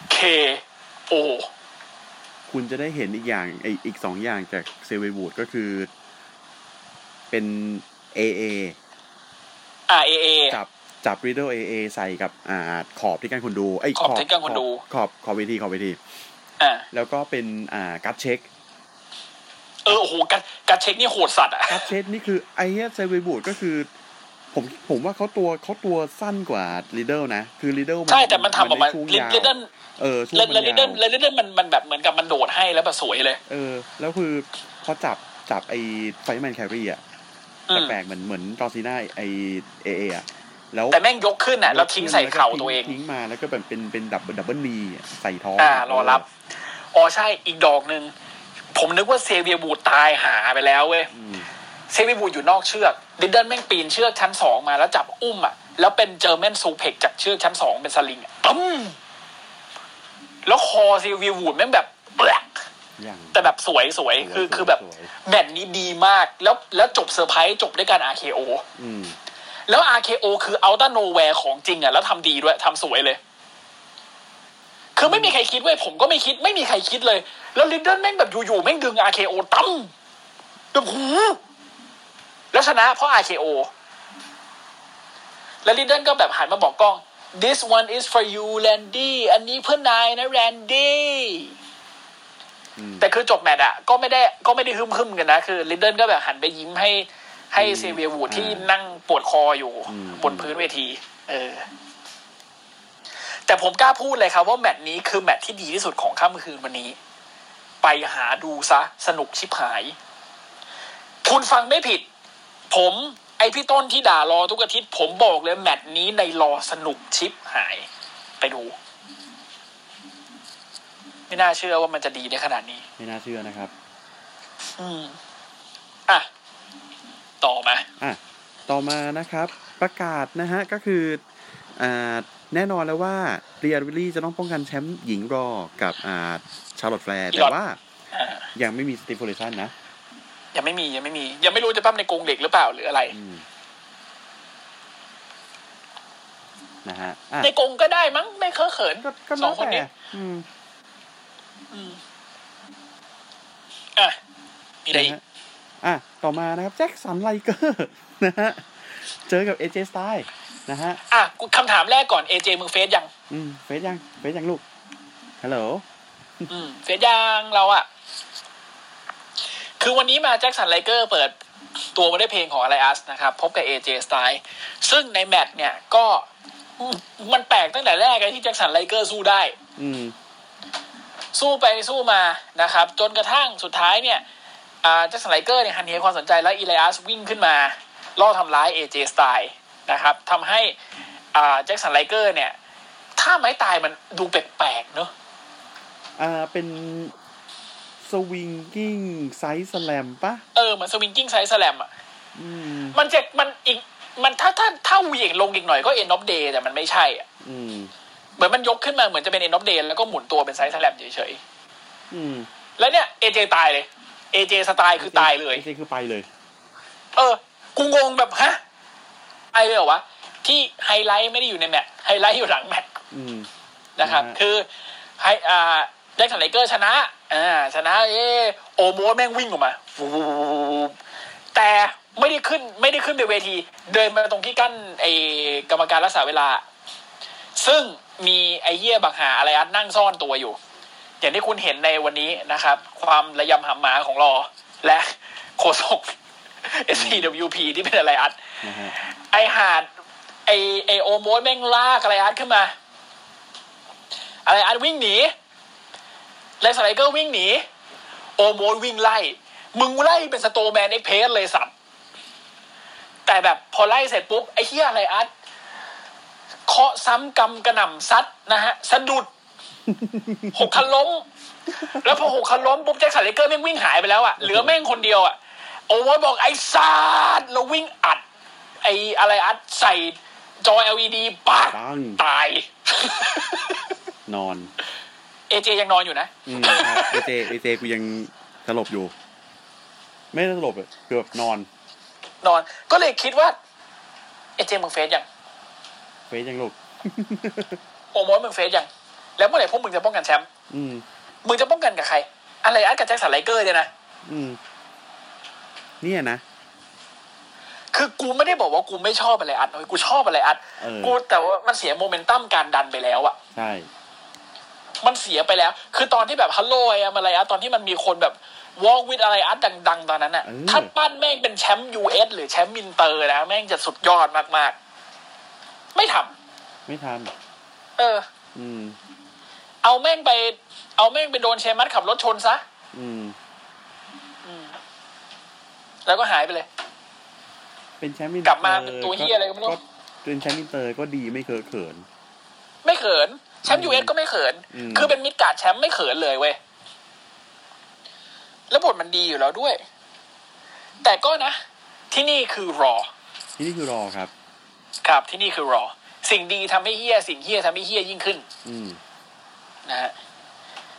Speaker 3: อ่า KOคุ
Speaker 2: ณจะได้เห็นอีกอย่างไออีกสองอย่างจากเซเวบูดก็คือ เป็น AA
Speaker 3: อ่าเอเอ
Speaker 2: จับจับ Riddle AA ใส่กับอ่าขอบที่กั้นคนดูไอย
Speaker 3: ขอบที่กั้นคนดู
Speaker 2: ขอบขอบเวทีขอบเวที
Speaker 3: อ่า
Speaker 2: แล้วก็เป็นอ่ากัดเช็ค
Speaker 3: เออโอ้โหการการเช็คนี่โหดสัตว์อะ
Speaker 2: กัดเช็คนี่คือไอ้เนี้ยเซเวบูดก็คือ ผมผมว่าเขาตัวเขาตัวสั้นกว่า Riddle นะ คือ Riddle
Speaker 3: ใช่แต่มันทำออกมา
Speaker 2: ได้ช่วง
Speaker 3: ลิด
Speaker 2: ยาว
Speaker 3: ลิดเดิล
Speaker 2: เออช่วง
Speaker 3: แล้ว
Speaker 2: มัน
Speaker 3: แล้ว
Speaker 2: Riddle
Speaker 3: แล้ว Riddle มันมันแบบเหมือนกับมันโดดให้แล้วแบบสวยเลย
Speaker 2: เออ แล้วคือพอจับจับไอ้ fireman carry อะ
Speaker 3: อืม
Speaker 2: แปลกๆเหมือนเหมือน John Cena AA อะแล้ว
Speaker 3: แต่แม่งยกขึ้นอะแล้วทิ้งใส่เข่าตัวเอง
Speaker 2: ทิ้งมาแล้วก็แบบเป็นเป็นดับ double knee ใส่ท้อง
Speaker 3: อ่ารอรับอ๋อใช่อีกดอกหนึ่งผมนึกว่า Xavier Woods ตายห่าไปแล้วเว้ย
Speaker 2: อืม
Speaker 3: Xavier Woods อยู่นอกเชือก Riddle แม่งปีนเชือกชั้นสองมาแล้วจับอุ้มอะแล้วเป็น German suplex จากเชือกชั้นสองเป็นสลิงอะตึ้มแล้วคอ Xavier Woods แม่งแบบแปลก
Speaker 2: อย่าง
Speaker 3: แต่แบบสวยสวยคือ
Speaker 2: สวย
Speaker 3: คือแบบ
Speaker 2: สวย
Speaker 3: แมตช์นี้ดีมากแล้วแล้วจบเซอร์ไพรส์จบด้วยการ RKO
Speaker 2: อืม
Speaker 3: แล้ว RKO คือ outta nowhere ของจริงอะแล้วทำดีด้วยทำสวยเลย คือไม่มีใครคิดเว้ยผมก็ไม่คิด ไม่มีใครคิดเลย แล้ว Riddle แม่งแบบอยู่ๆแม่งดึง RKO ตั้มแบบหู แล้วชนะเพราะ RKO แล้วลิดเดิลก็แบบหันมาบอกกล้อง this one is for you Randy อันนี้เพื่อนนายนะ Randy
Speaker 2: อืม
Speaker 3: แต่คือจบแมตช์อะก็ไม่ได้ก็ไม่ได้ฮึมฮึมๆกันนะ คือลิดเดิลก็แบบหันไปยิ้มให้ให้
Speaker 2: อืม
Speaker 3: เซเวียวูดที่
Speaker 2: อ่า
Speaker 3: นั่งปวดคออยู่
Speaker 2: อืม
Speaker 3: บนพื้นเวที เออ แต่ผมกล้าพูดเลยครับว่าแมตช์นี้คือแมตช์ที่ดีที่สุดของค่ำคืนวันนี้ ไปหาดูซะ สนุกชิบหาย คุณฟังไม่ผิด ผมไอพี่ต้นที่ด่ารอทุกอาทิตย์ ผมบอกเลยแมตช์นี้ในรอสนุกชิบหายไปดู ไม่น่าเชื่อว่ามันจะดีในขนาดนี้
Speaker 2: ไม่น่าเชื่อนะครับ
Speaker 3: อืมอะ ต่อมา
Speaker 2: อะต่อมานะครับ ประกาศนะฮะ ก็คืออ่าแน่นอนแล้วว่าเรียวิลลี่จะต้องป้องกันแชมป์หญิง Raw กับอ่า Charlotte Flair แต่ว่า
Speaker 3: อ่า
Speaker 2: ยังไม่มี stipulation นะ
Speaker 3: ยังไม่มียังไม่มี ยังไม่รู้จะปล้ำในกรงเหล็กหรือเปล่าหรืออะไร
Speaker 2: อืมนะฮะอะ
Speaker 3: ในกรงก็ได้มั้งไม่เคอะเขิน
Speaker 2: ก็ก็แล้วสอ
Speaker 3: งคน
Speaker 2: แต่
Speaker 3: นี้
Speaker 2: อืม
Speaker 3: อืมอะมีอะไรอีก
Speaker 2: นะฮะอะต่อมานะครับ Jaxson Ryker นะฮะเจอกับ AJ Styles นะฮะ
Speaker 3: อะกูคำถามแรกก่อน AJ มึง face ยัง
Speaker 2: อืม face ยัง face ยังลูกฮัลโหล
Speaker 3: อืม face ยังเราอะ คือวันนี้มา Jaxson Ryker เปิดตัวมาด้วยเพลงของ Elias นะครับ พบกับ AJ Styles ซึ่งในแมตช์เนี่ยก็อืมมันแปลกตั้งแต่แรกเลยที่ Jaxson Ryker สู้ได้
Speaker 2: อืม
Speaker 3: สู้ไปสู้มานะครับ จนกระทั่งสุดท้ายเนี่ยอ่า Jaxson Ryker เนี่ยหันเหความสนใจแล้ว Elias วิ่งขึ้นมาล่อทำร้าย AJ Styles นะครับทำให้อ่า Jaxson Ryker เนี่ย ท่าไม้ตายมันดูแปลกๆเนอะ
Speaker 2: อ่าเป็น swinging side slam ปะ
Speaker 3: เออเหมือน swinging side slam อะ
Speaker 2: อืม
Speaker 3: มันจะมันอีกมันถ้าถ้าถ้าเหวี่ยงลงอีกหน่อยก็ End of Days แต่มันไม่ใช่อะ
Speaker 2: อืม
Speaker 3: เหมือนมันยกขึ้นมาเหมือนจะเป็น End of Days แล้วก็หมุนตัวเป็น side slam เฉย
Speaker 2: อืม
Speaker 3: ๆแล้วเนี่ย AJ ตายเลย AJ Styles คือตายเลย
Speaker 2: AJ คือไปเลย
Speaker 3: เออ กูงงแบบฮะตายเลยเหรอวะ ที่ไฮไลท์ไม่ได้อยู่ในแมตช์ไฮไลท์อยู่หลังแมตช์
Speaker 2: อืม
Speaker 3: นะครับ
Speaker 2: นะฮะ
Speaker 3: คือไฮอ่า Jaxson Ryker ชนะ อ่า ชนะ เออ Omos แม่งวิ่งออกมาฟูบแต่ไม่ได้ขึ้น ไม่ได้ขึ้นไปเวที เดินมาตรงที่กั้นไอ้กรรมการรักษาเวลา ซึ่งมีไอ้เหี้ยบังหา Elias นั่งซ่อนตัวอยู่ อย่างที่คุณเห็นในวันนี้นะครับ ความระยำหำหมาของรอ และโคศก SCWP ที่เป็นอะไรอัดไอหาดไอไอโอโมสแม่งลากอะไรอาร์ตขึ้นมา อะไรอาร์ตวิ่งหนี เลสไลเกอร์วิ่งหนี โอโมสวิ่งไล่ มึงไล่เป็น Strowman Express เลยสัตว์แต่แบบพอไล่เสร็จปุ๊บไอ้เหี้ย Elias เคราะห์ซ้ำกรรมกระหน่ำซัดนะฮะสะดุดหกคันล้ม แล้วพอหกคันล้มปุ๊บ Jaxson Ryker แม่งวิ่งหายไปแล้วอะเหลือแม่งคนเดียวอะ Omos บอกไอ้สัตว์แล้ววิ่งอัด ไอ้ Elias ใส่จอ LED ปาก
Speaker 2: ปัง
Speaker 3: ตาย
Speaker 2: นอน
Speaker 3: AJ ยังนอนอยู่นะ
Speaker 2: อืมครับ AJ AJ กูยังสลบอยู่ ไม่ได้สลบอะคือแบบนอน
Speaker 3: นอน ก็เลยคิดว่าเอเจมึงเฟซยัง
Speaker 2: เฟซยังลูก
Speaker 3: โอโมสมึงเฟซยัง แล้วเมื่อไหร่พวกมึงจะป้องกันแชมป์
Speaker 2: อืม
Speaker 3: มึงจะป้องกันกับใคร อะไรอัดกับแจ็คสันไลเกอร์เนี่ยนะ
Speaker 2: อืมเนี่ยนะ
Speaker 3: คือกูไม่ได้บอกว่ากูไม่ชอบอะไรอัดนะเว้ยกูชอบอะไรอัด
Speaker 2: เออ
Speaker 3: กูแต่ว่ามันเสียโมเมนตัมการดันไปแล้วอะ
Speaker 2: ใช่
Speaker 3: มันเสียไปแล้ว คือตอนที่แบบฮัลโหลไอ้ Elias ตอนที่มันมีคนแบบ walk with Elias ดัง ๆ ตอนนั้นอะ
Speaker 2: เออ
Speaker 3: ถ้าปั้นแม่งเป็นแชมป์ US หรือแชมป์มินเตอร์นะแม่งจะสุดยอดมากๆ ไม่ทำ
Speaker 2: ไม่ทัน
Speaker 3: เออ
Speaker 2: อืม
Speaker 3: เอาแม่งไป เอาแม่งไปโดน Sheamus ขับรถชนซะ
Speaker 2: อืม
Speaker 3: แล้วก็หายไปเลย
Speaker 2: เป็นแชมป์อิน
Speaker 3: กลับมาเป็นตัวเหี้ยอะไรก็ไม่รู้
Speaker 2: เป็นแชมป์อินเตอร์ก็ดีไม่เคอะเขิน
Speaker 3: ไม่เขิน แชมป์ US ก็ไม่เขิน
Speaker 2: อืม
Speaker 3: คือเป็น midcard champ ไม่เขินเลยเว้ย แล้วบทมันดีอยู่แล้วด้วย แต่ก็นะ ที่นี่คือ Raw
Speaker 2: ที่นี่คือ Raw ครับ
Speaker 3: ครับที่นี่คือ Raw สิ่งดีทำให้เหี้ย สิ่งเหี้ยทำให้เหี้ยยิ่งขึ้น
Speaker 2: อืม
Speaker 3: นะฮะ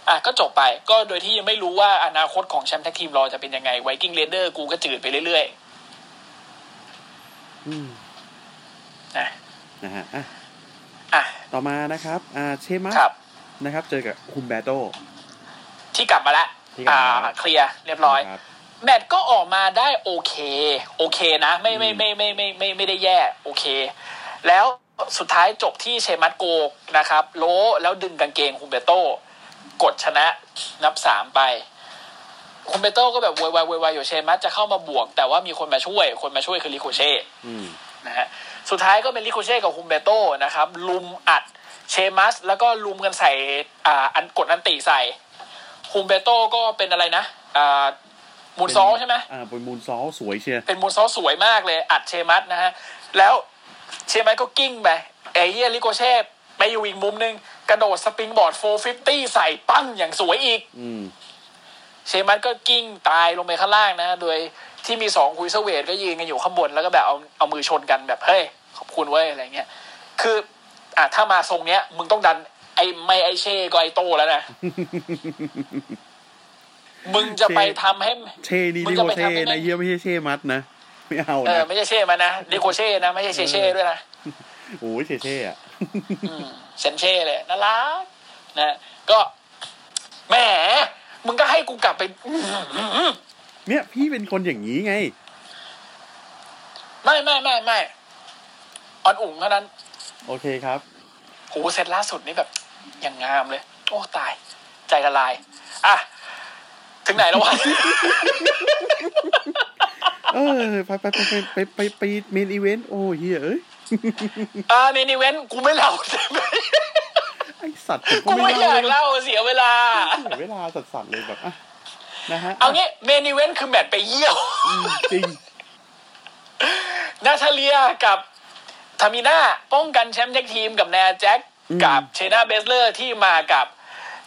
Speaker 3: อะก็จบไปก็โดยที่ยังไม่รู้ว่าอนาคตของแชมป์แท็กทีมรอจะเป็นยังไง Viking Raiders กูก็จืดไปเรื่อย
Speaker 2: อืม
Speaker 3: ๆนะ
Speaker 2: นะฮะอะ
Speaker 3: อะ
Speaker 2: ต่อมานะครับอ่าเชมัส
Speaker 3: ครับ
Speaker 2: นะครับ เจอกับคุมแบโต
Speaker 3: ที่กลับมาแล้ว
Speaker 2: ที่กลับ
Speaker 3: อ่า
Speaker 2: มาแล้ว
Speaker 3: เคลียร์เรียบร้อย
Speaker 2: ครับ
Speaker 3: แมตช์ก็ออกมาได้โอเค โอเคนะ ไม่ไม่ไม่ไม่ไม่ไม่ไม่ได้แย่โอเค แล้วสุดท้ายจบที่เชมัสโกนะครับ โลแล้วดึงกางเกงคุมเบโต้กดชนะนับสามไปฮุมเบโต้ก็แบบโวยวายโวยวายอยู่เชมัสจะเข้ามาบวก แต่ว่ามีคนมาช่วย คนมาช่วยคือริโคเช่
Speaker 2: อืม
Speaker 3: นะฮะ สุดท้ายก็เป็นริโคเช่กับฮุมเบโต้นะครับรุมอัดเชมัส แล้วก็รุมกันใส่อ่าอันกดอันติใส่ฮูมเบโตก็เป็นอะไรนะอ่า moonsault ใช่ไหม
Speaker 2: อ่าเป็น moonsault สวยเชียว
Speaker 3: เป็น moonsault สวยมากเลย อัดเชมัสนะฮะแล้วเชมัสก็กลิ้งไปไอ้เหี้ยริโคเช่ไปอยู่อีกมุมหนึงกระโดดสปริงบอร์ด 450 ใส่ปั้งอย่างสวยอีก
Speaker 2: อืม
Speaker 3: เชมัสก็กิ้งตายลงไปข้างล่างนะ โดยที่มีสองคุยเซเวทก็ยืนกันอยู่ข้างบนแล้วก็แบบเอาเอามือชนกันแบบเฮ้ยขอบคุณเว้ยอะไรเงี้ย คืออะถ้ามาทรงเนี้ย มึงต้องดัน ไอ้ไม่ไอเช่ก็ไอโตแล้วนะมึงจะไปทำให้
Speaker 2: เช่นี่
Speaker 3: มึง
Speaker 2: ลิ
Speaker 3: จะ
Speaker 2: โก
Speaker 3: ไป
Speaker 2: เช่
Speaker 3: ทำให้
Speaker 2: นะเยี่ยไม่ใช่เช่มัดนะไม่เอา
Speaker 3: เออ
Speaker 2: นะ
Speaker 3: ไม่ใช่เช่มานะเดโคเช่นะไม่ใช่เชเช่ด้วยนะ
Speaker 2: โอ้ยเช่เช่อะ
Speaker 3: อืมเซนเช่เลยน่ารักนะก็แหม มึงก็ให้กูกลับไปอื้อหือ
Speaker 2: เนี่ยพี่เป็นคนอย่างนี้ไง
Speaker 3: ไม่ไม่ไม่ไม่ออนอุ่งเท่านั้น
Speaker 2: โอเคครับ
Speaker 3: โหเซตล่าสุดนี่แบบอย่างงามเลย โอ้ตาย ใจละลาย อะ ถึงไหนแล้ววะ
Speaker 2: เออไปไปไปไปไปไปไป main event โอ้เหี้ยเอ้ย
Speaker 3: อ่า main event กูไม่เล่าใช่ไหม
Speaker 2: ไอสัตว์ผม
Speaker 3: กู
Speaker 2: ก็
Speaker 3: ไม่
Speaker 2: ไม่
Speaker 3: อยาก
Speaker 2: เล่า
Speaker 3: เล่าเสียเวลา
Speaker 2: เสียเวลาสัตว์ๆเลยแบบอะนะฮะ
Speaker 3: เอางี้ main event คือแมตช์ไปเยี่ยว
Speaker 2: อืมจริง
Speaker 3: นาทาเลียกับทามิน่าป้องกันแชมป์ tag team กับไนอาแจ็ค
Speaker 2: อืม
Speaker 3: กับเชน่าเบสเลอร์ที่มากับ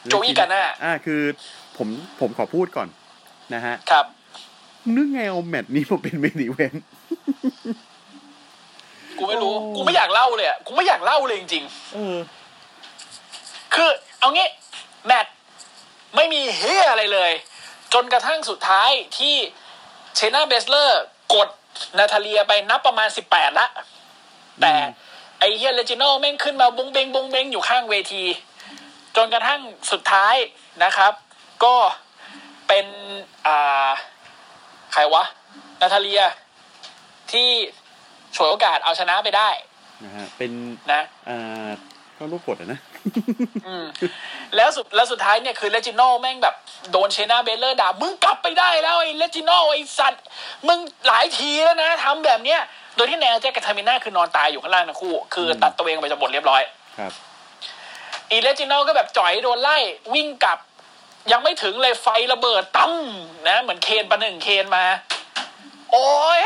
Speaker 3: โจอี้กาน่า
Speaker 2: อ่าคือผมผมขอพูดก่อนนะฮะ
Speaker 3: ครับ
Speaker 2: นึกไงเอาแมตช์นี้มาเป็น main event
Speaker 3: กูไม่รู้
Speaker 2: โอ้
Speaker 3: กูไม่อยากเล่าเลยอะกูไม่อยากเล่าเลยจริง
Speaker 2: เออ
Speaker 3: ๆ คือเอางี้แมตช์ไม่มีเหี้ยอะไรเลย จนกระทั่งสุดท้ายที่เชน่าเบสเลอร์กดนาทาเลียไปนับประมาณสิบแปดละแต่
Speaker 2: อืม
Speaker 3: ไอ้เหี้ยเลจิโนแม่งขึ้นมาบ๊งเบ๊งบ๊งเบ๊งอยู่ข้างเวที จนกระทั่งสุดท้ายนะครับ ก็เป็นอ่าใครวะ นาทาเลียที่ฉวยโอกาสเอาชนะไปได้
Speaker 2: นะฮะเป็น
Speaker 3: นะ
Speaker 2: อ่า ก็ลูกกดอะนะ
Speaker 3: อืมแล้วสุดแล้วสุดท้ายเนี่ยคือเลจิโนแม่งแบบโดนเชน่าเบสเลอร์ด่า มึงกลับไปได้แล้วไอ้เลจิโนไอ้สัตว์ มึงหลายทีแล้วนะทำแบบเนี้ย โดยที่แนวแจ็คกับเทอร์มิน่าคือนอนตายอยู่ข้างล่างทั้งคู่ คือตัดตัวเองไปจากบทเรียบร้อย
Speaker 2: ครับ
Speaker 3: อีเลจิโนก็แบบจ่อยโดนไล่วิ่งกลับ ยังไม่ถึงเลยไฟระเบิดตั้มนะ เหมือนเคนประหนึ่งเคนมา โอ้ย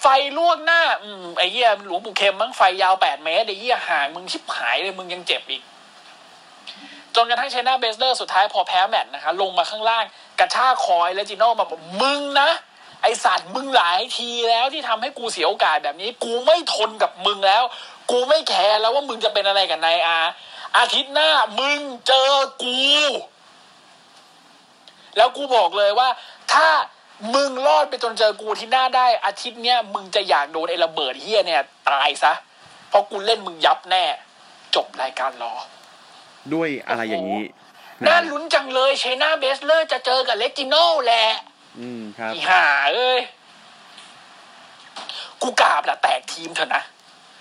Speaker 3: ไฟลวกหน้า อืมไอ้เหี้ยหลวงปู่เข็มมั้งไฟยาวแปดเมตรไอ้เหี้ยห่างมึงชิบหายเลยมึงยังเจ็บอีก จนกระทั่งเชน่าเบสเลอร์สุดท้ายพอแพ้แมตช์นะคะ ลงมาข้างล่าง กระชากคอยเละจิโน่มาบอกมึงนะ ไอสัตว์มึงหลายทีแล้วที่ทำให้กูเสียโอกาสแบบนี้ กูไม่ทนกับมึงแล้ว กูไม่แคร์แล้วว่ามึงจะเป็นอะไรกับไนอาอาทิตย์หน้ามึงเจอกู แล้วกูบอกเลยว่า ถ้า มึงรอดไปจนเจอกูที่หน้าได้อาทิตย์เนี้ยมึงจะอยากโดนไอ้ระเบิดเหี้ยเนี่ย ตายซะ เพราะกูเล่นมึงยับแน่ จบรายการรอ
Speaker 2: ด้วยอะไรอย่างนี้
Speaker 3: น่าลุ้นจังเลยเชน่าเบสเลอร์จะเจอกับเลจิโน่แหละ
Speaker 2: อืมครับ
Speaker 3: อีห่าเอ้ย กูกราบละแตกทีมเถอะนะ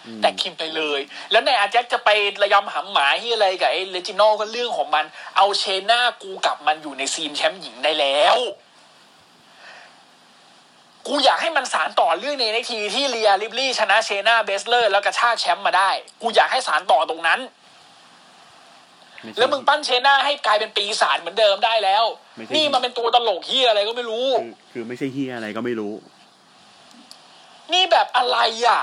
Speaker 2: อืม
Speaker 3: แตกทีมไปเลย แล้วไนอาแจ็คจะไประยำหำหมาที่อะไรกับไอ้เลจิโน่ก็เรื่องของมัน เอาเชน่ากูกลับมันอยู่ใน scene แชมป์หญิงได้แล้ว กูอยากให้มันสานต่อเรื่องในนาทีที่เรียริปลีย์ชนะเชน่าเบสเลอร์ แล้วกระชากแชมป์มาได้ กูอยากให้สานต่อตรงนั้น
Speaker 2: ไใช่
Speaker 3: แล้วมึงปั้นเชน่าให้กลายเป็นปีศาจเหมือนเดิมได้แล้ว
Speaker 2: ไม่ใช่
Speaker 3: นี่มันเป็นตัวตลกเหี้ยอะไรก็ไม่รู้
Speaker 2: คือคือไม่ใช่เหี้ยอะไรก็ไม่รู้
Speaker 3: นี่แบบอะไรอะ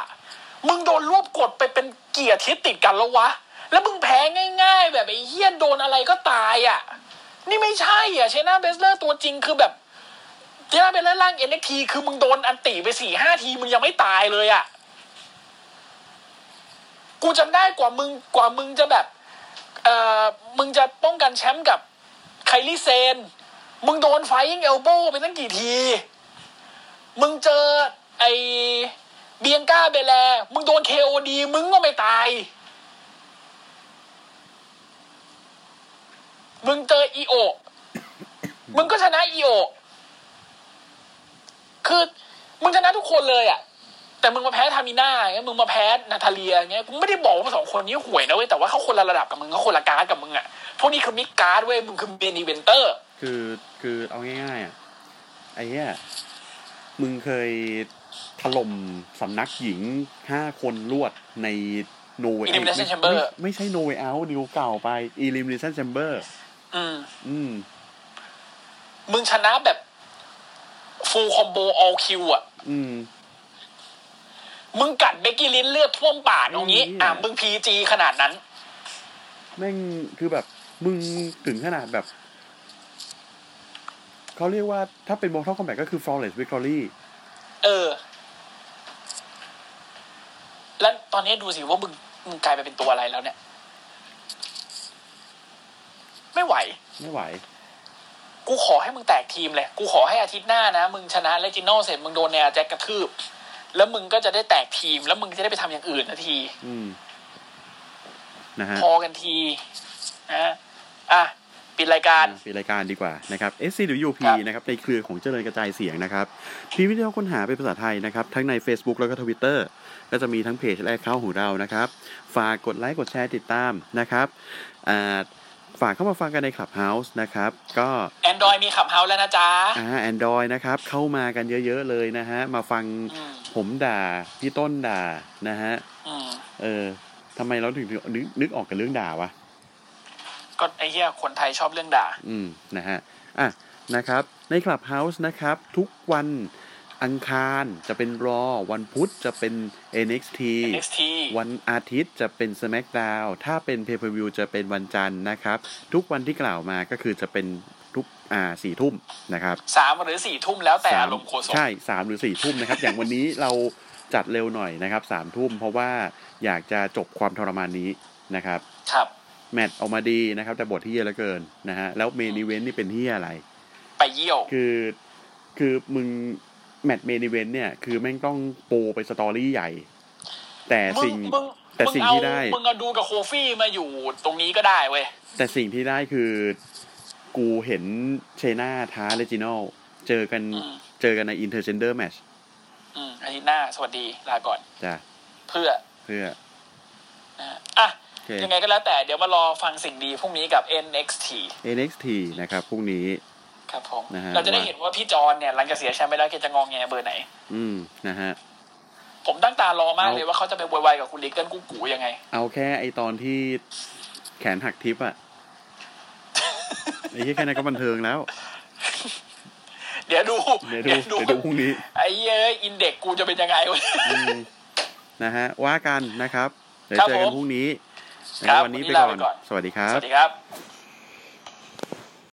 Speaker 3: มึงโดนรวบกดไปเป็นกี่อาทิตย์ติดกันแล้ววะ แล้วมึงแพ้ง่าย ๆ แบบไอ้เหี้ยโดนอะไรก็ตายอะ นี่ไม่ใช่อะเชน่าเบสเลอร์ตัวจริงคือแบบ เชน่าเบสเลอร์ร่าง NXT คือมึงโดนอันตีไปสี่ห้าทีมึงยังไม่ตายเลยอะ กูจำได้กว่ามึงกว่ามึงจะแบบเอ่อมึงจะป้องกันแชมป์กับไคลี่เซน มึงโดนไฟยิงเอลโบไปตั้งกี่ที มึงเจอไอเบียงก้าเบแล มึงโดนเคโอดี มึงก็ไม่ตาย มึงเจออีโอ มึงก็ชนะอีโอ คือมึงชนะทุกคนเลยอะ แต่มึงมาแพ้ทามิน่าเงี้ยมึงมาแพ้นาทาเลียเงี้ยกูไม่ได้บอกว่าสองคนนี้ห่วยนะเว้ยแต่ว่าเขาคนละระดับกับมึงเขาคนละการ์ดกับมึงอะพวกนี้คือมิกการ์ดเว้ยมึงคือเบนอีเวนเตอร์
Speaker 2: คือคือเอาง่ายๆอะไอ้เนี้ยมึงเคยถล่มสำนักหญิงห้าคนรวดใน no way
Speaker 3: Elimination
Speaker 2: ไม่
Speaker 3: Chamber
Speaker 2: ไม่ไม่ใช่ no way out นิวเก่าไป elimination chamber
Speaker 3: อืม
Speaker 2: อืม
Speaker 3: มึงชนะแบบ full combo all kill อะ
Speaker 2: อืม
Speaker 3: มึงกัดเบกกี้ลินเลือดท่วมปากตรงนี้
Speaker 2: ไอ้เหี้ย
Speaker 3: อะมึงพีจีขนาดนั้น
Speaker 2: แม่งคือแบบ มึงถึงขนาดแบบ เขาเรียกว่าถ้าเป็น Mortal Kombat ก็คือ flawless victory
Speaker 3: เออ แล้วตอนนี้ดูสิว่ามึงมึงกลายไปเป็นตัวอะไรแล้วเนี่ย ไม่ไหว
Speaker 2: ไม่ไหว
Speaker 3: กูขอให้มึงแตกทีมเลย กูขอให้อาทิตย์หน้านะ มึงชนะเลจิโนเสร็จมึงโดนแนวแจ็คกระทืบ แล้วมึงก็จะได้แตกทีม แล้วมึงจะได้ไปทำอย่างอื่นนาที
Speaker 2: อืมนะฮะ
Speaker 3: พอกันทีนะอะปิดรายการ
Speaker 2: ปิดรายการดีกว่านะครับ SCWP
Speaker 3: ครับ
Speaker 2: นะครับในเครือของเจริญกระจายเสียงนะครับพิมพ์วิดีโอค้นหาเป็นภาษาไทยนะครับ ทั้งใน Facebook แล้วก็ Twitter ก็จะมีทั้งเพจและเข้าของเรานะครับ ฝากกดไลค์กดแชร์ติดตามนะครับอ่า ฝากเข้ามาฟังกันใน Clubhouse นะครับ ก็
Speaker 3: Android มีขับเฮาแล้วนะจ๊ะ
Speaker 2: อ่า Android นะครับ เข้ามากันเยอะ ๆ เลยนะฮะ มาฟัง
Speaker 3: อืม
Speaker 2: ผมด่า พี่ต้นด่านะฮะ
Speaker 3: อืม
Speaker 2: เออทำไมเราถึงนึกนึกออกกับเรื่องด่าวะ
Speaker 3: ก็ไอ้เหี้ยคนไทยชอบเรื่องด่า
Speaker 2: อืม นะฮะ อะ นะครับ ใน Clubhouse นะครับ ทุกวัน อังคารจะเป็นรอ วันพุธจะเป็น NXT
Speaker 3: NXT
Speaker 2: วันอาทิตย์จะเป็น SmackDown ถ้าเป็น Pay Per View จะเป็นวันจันทร์นะครับ ทุกวันที่กล่าวมาก็คือจะเป็นทุกอ่าสี่ทุ่มนะครับ
Speaker 3: สามหรือสี่ทุ่มแล้วแต่
Speaker 2: ส
Speaker 3: อารมณ์โคศก
Speaker 2: ใช่สามหรือสี่ทุ่มนะครับ อย่างวันนี้เราจัดเร็วหน่อยนะครับสามทุ่มเพราะว่าอยากจะจบความทรมานนี้นะครับ
Speaker 3: ครับ
Speaker 2: แมตช์ออกมาดีนะครับ แต่บทที่เยอะเหลือเกินนะฮะแล้วเมนิเวนต์นี่เป็นที่อะไร
Speaker 3: ไปเยี่ยว
Speaker 2: คือ คือมึง แมตช์เมนิเวนต์เนี่ย คือแม่งต้องโปรไปสตอรี่ใหญ่ แต่
Speaker 3: มึง
Speaker 2: สิ่ง
Speaker 3: มึง
Speaker 2: แต่
Speaker 3: มึง
Speaker 2: สิ่ง
Speaker 3: เอา
Speaker 2: ที่ได้
Speaker 3: มึงเอาดูกับโคฟี่มาอยู่ตรงนี้ก็ได้เว้ย
Speaker 2: แต่สิ่งที่ได้คือ กูเห็นเชน่าท้าเลจิโนเจอกัน
Speaker 3: อืม
Speaker 2: เจอกันใน intergender matchอืม
Speaker 3: อาทิตย์หน้า สวัสดีลาก่อน
Speaker 2: จ้ะ
Speaker 3: เพื่อ
Speaker 2: เพื่อ
Speaker 3: นะฮะอะ
Speaker 2: โอเค
Speaker 3: ยังไงก็แล้วแต่เดี๋ยวมารอฟังสิ่งดีพรุ่งนี้กับ NXT
Speaker 2: NXT นะครับพรุ่งนี้
Speaker 3: ครับผม
Speaker 2: นะฮะ
Speaker 3: เราจะได้เห็นว่าพี่จอนเนี่ยหลังจากเสียแชมป์ไปแล้วแกจะงอแงเบอร์ไหน
Speaker 2: อืมนะฮะ
Speaker 3: ผมตั้งตารอมาก
Speaker 2: เอา
Speaker 3: เลยว่าเขาจะไปโวยวายกับคุณลิกเกิลกูกูยังไง
Speaker 2: เอาแค่ไอตอนที่แขนหักทิปอะไอ้ที่แค่นั้นก็บันเทิงแล้ว
Speaker 3: เดี๋ยวดู
Speaker 2: เดี๋ยวดูเดี๋ยวดูพรุ่งนี้
Speaker 3: ไอ้เอ้ยอินเด็กกูจะเป็นยังไงวะ
Speaker 2: อืมนะฮะ ว่ากันนะครับ เดี๋ยว
Speaker 3: ครับ
Speaker 2: เจอกัน
Speaker 3: ผม
Speaker 2: พรุ่งนี้นะ
Speaker 3: ครับ
Speaker 2: วันนี้
Speaker 3: วันนี้
Speaker 2: ไป
Speaker 3: ลา
Speaker 2: ก่อ
Speaker 3: ไป
Speaker 2: น
Speaker 3: ก่อน
Speaker 2: สวัสดีครั
Speaker 3: ส
Speaker 2: บ
Speaker 3: วัสดีครับ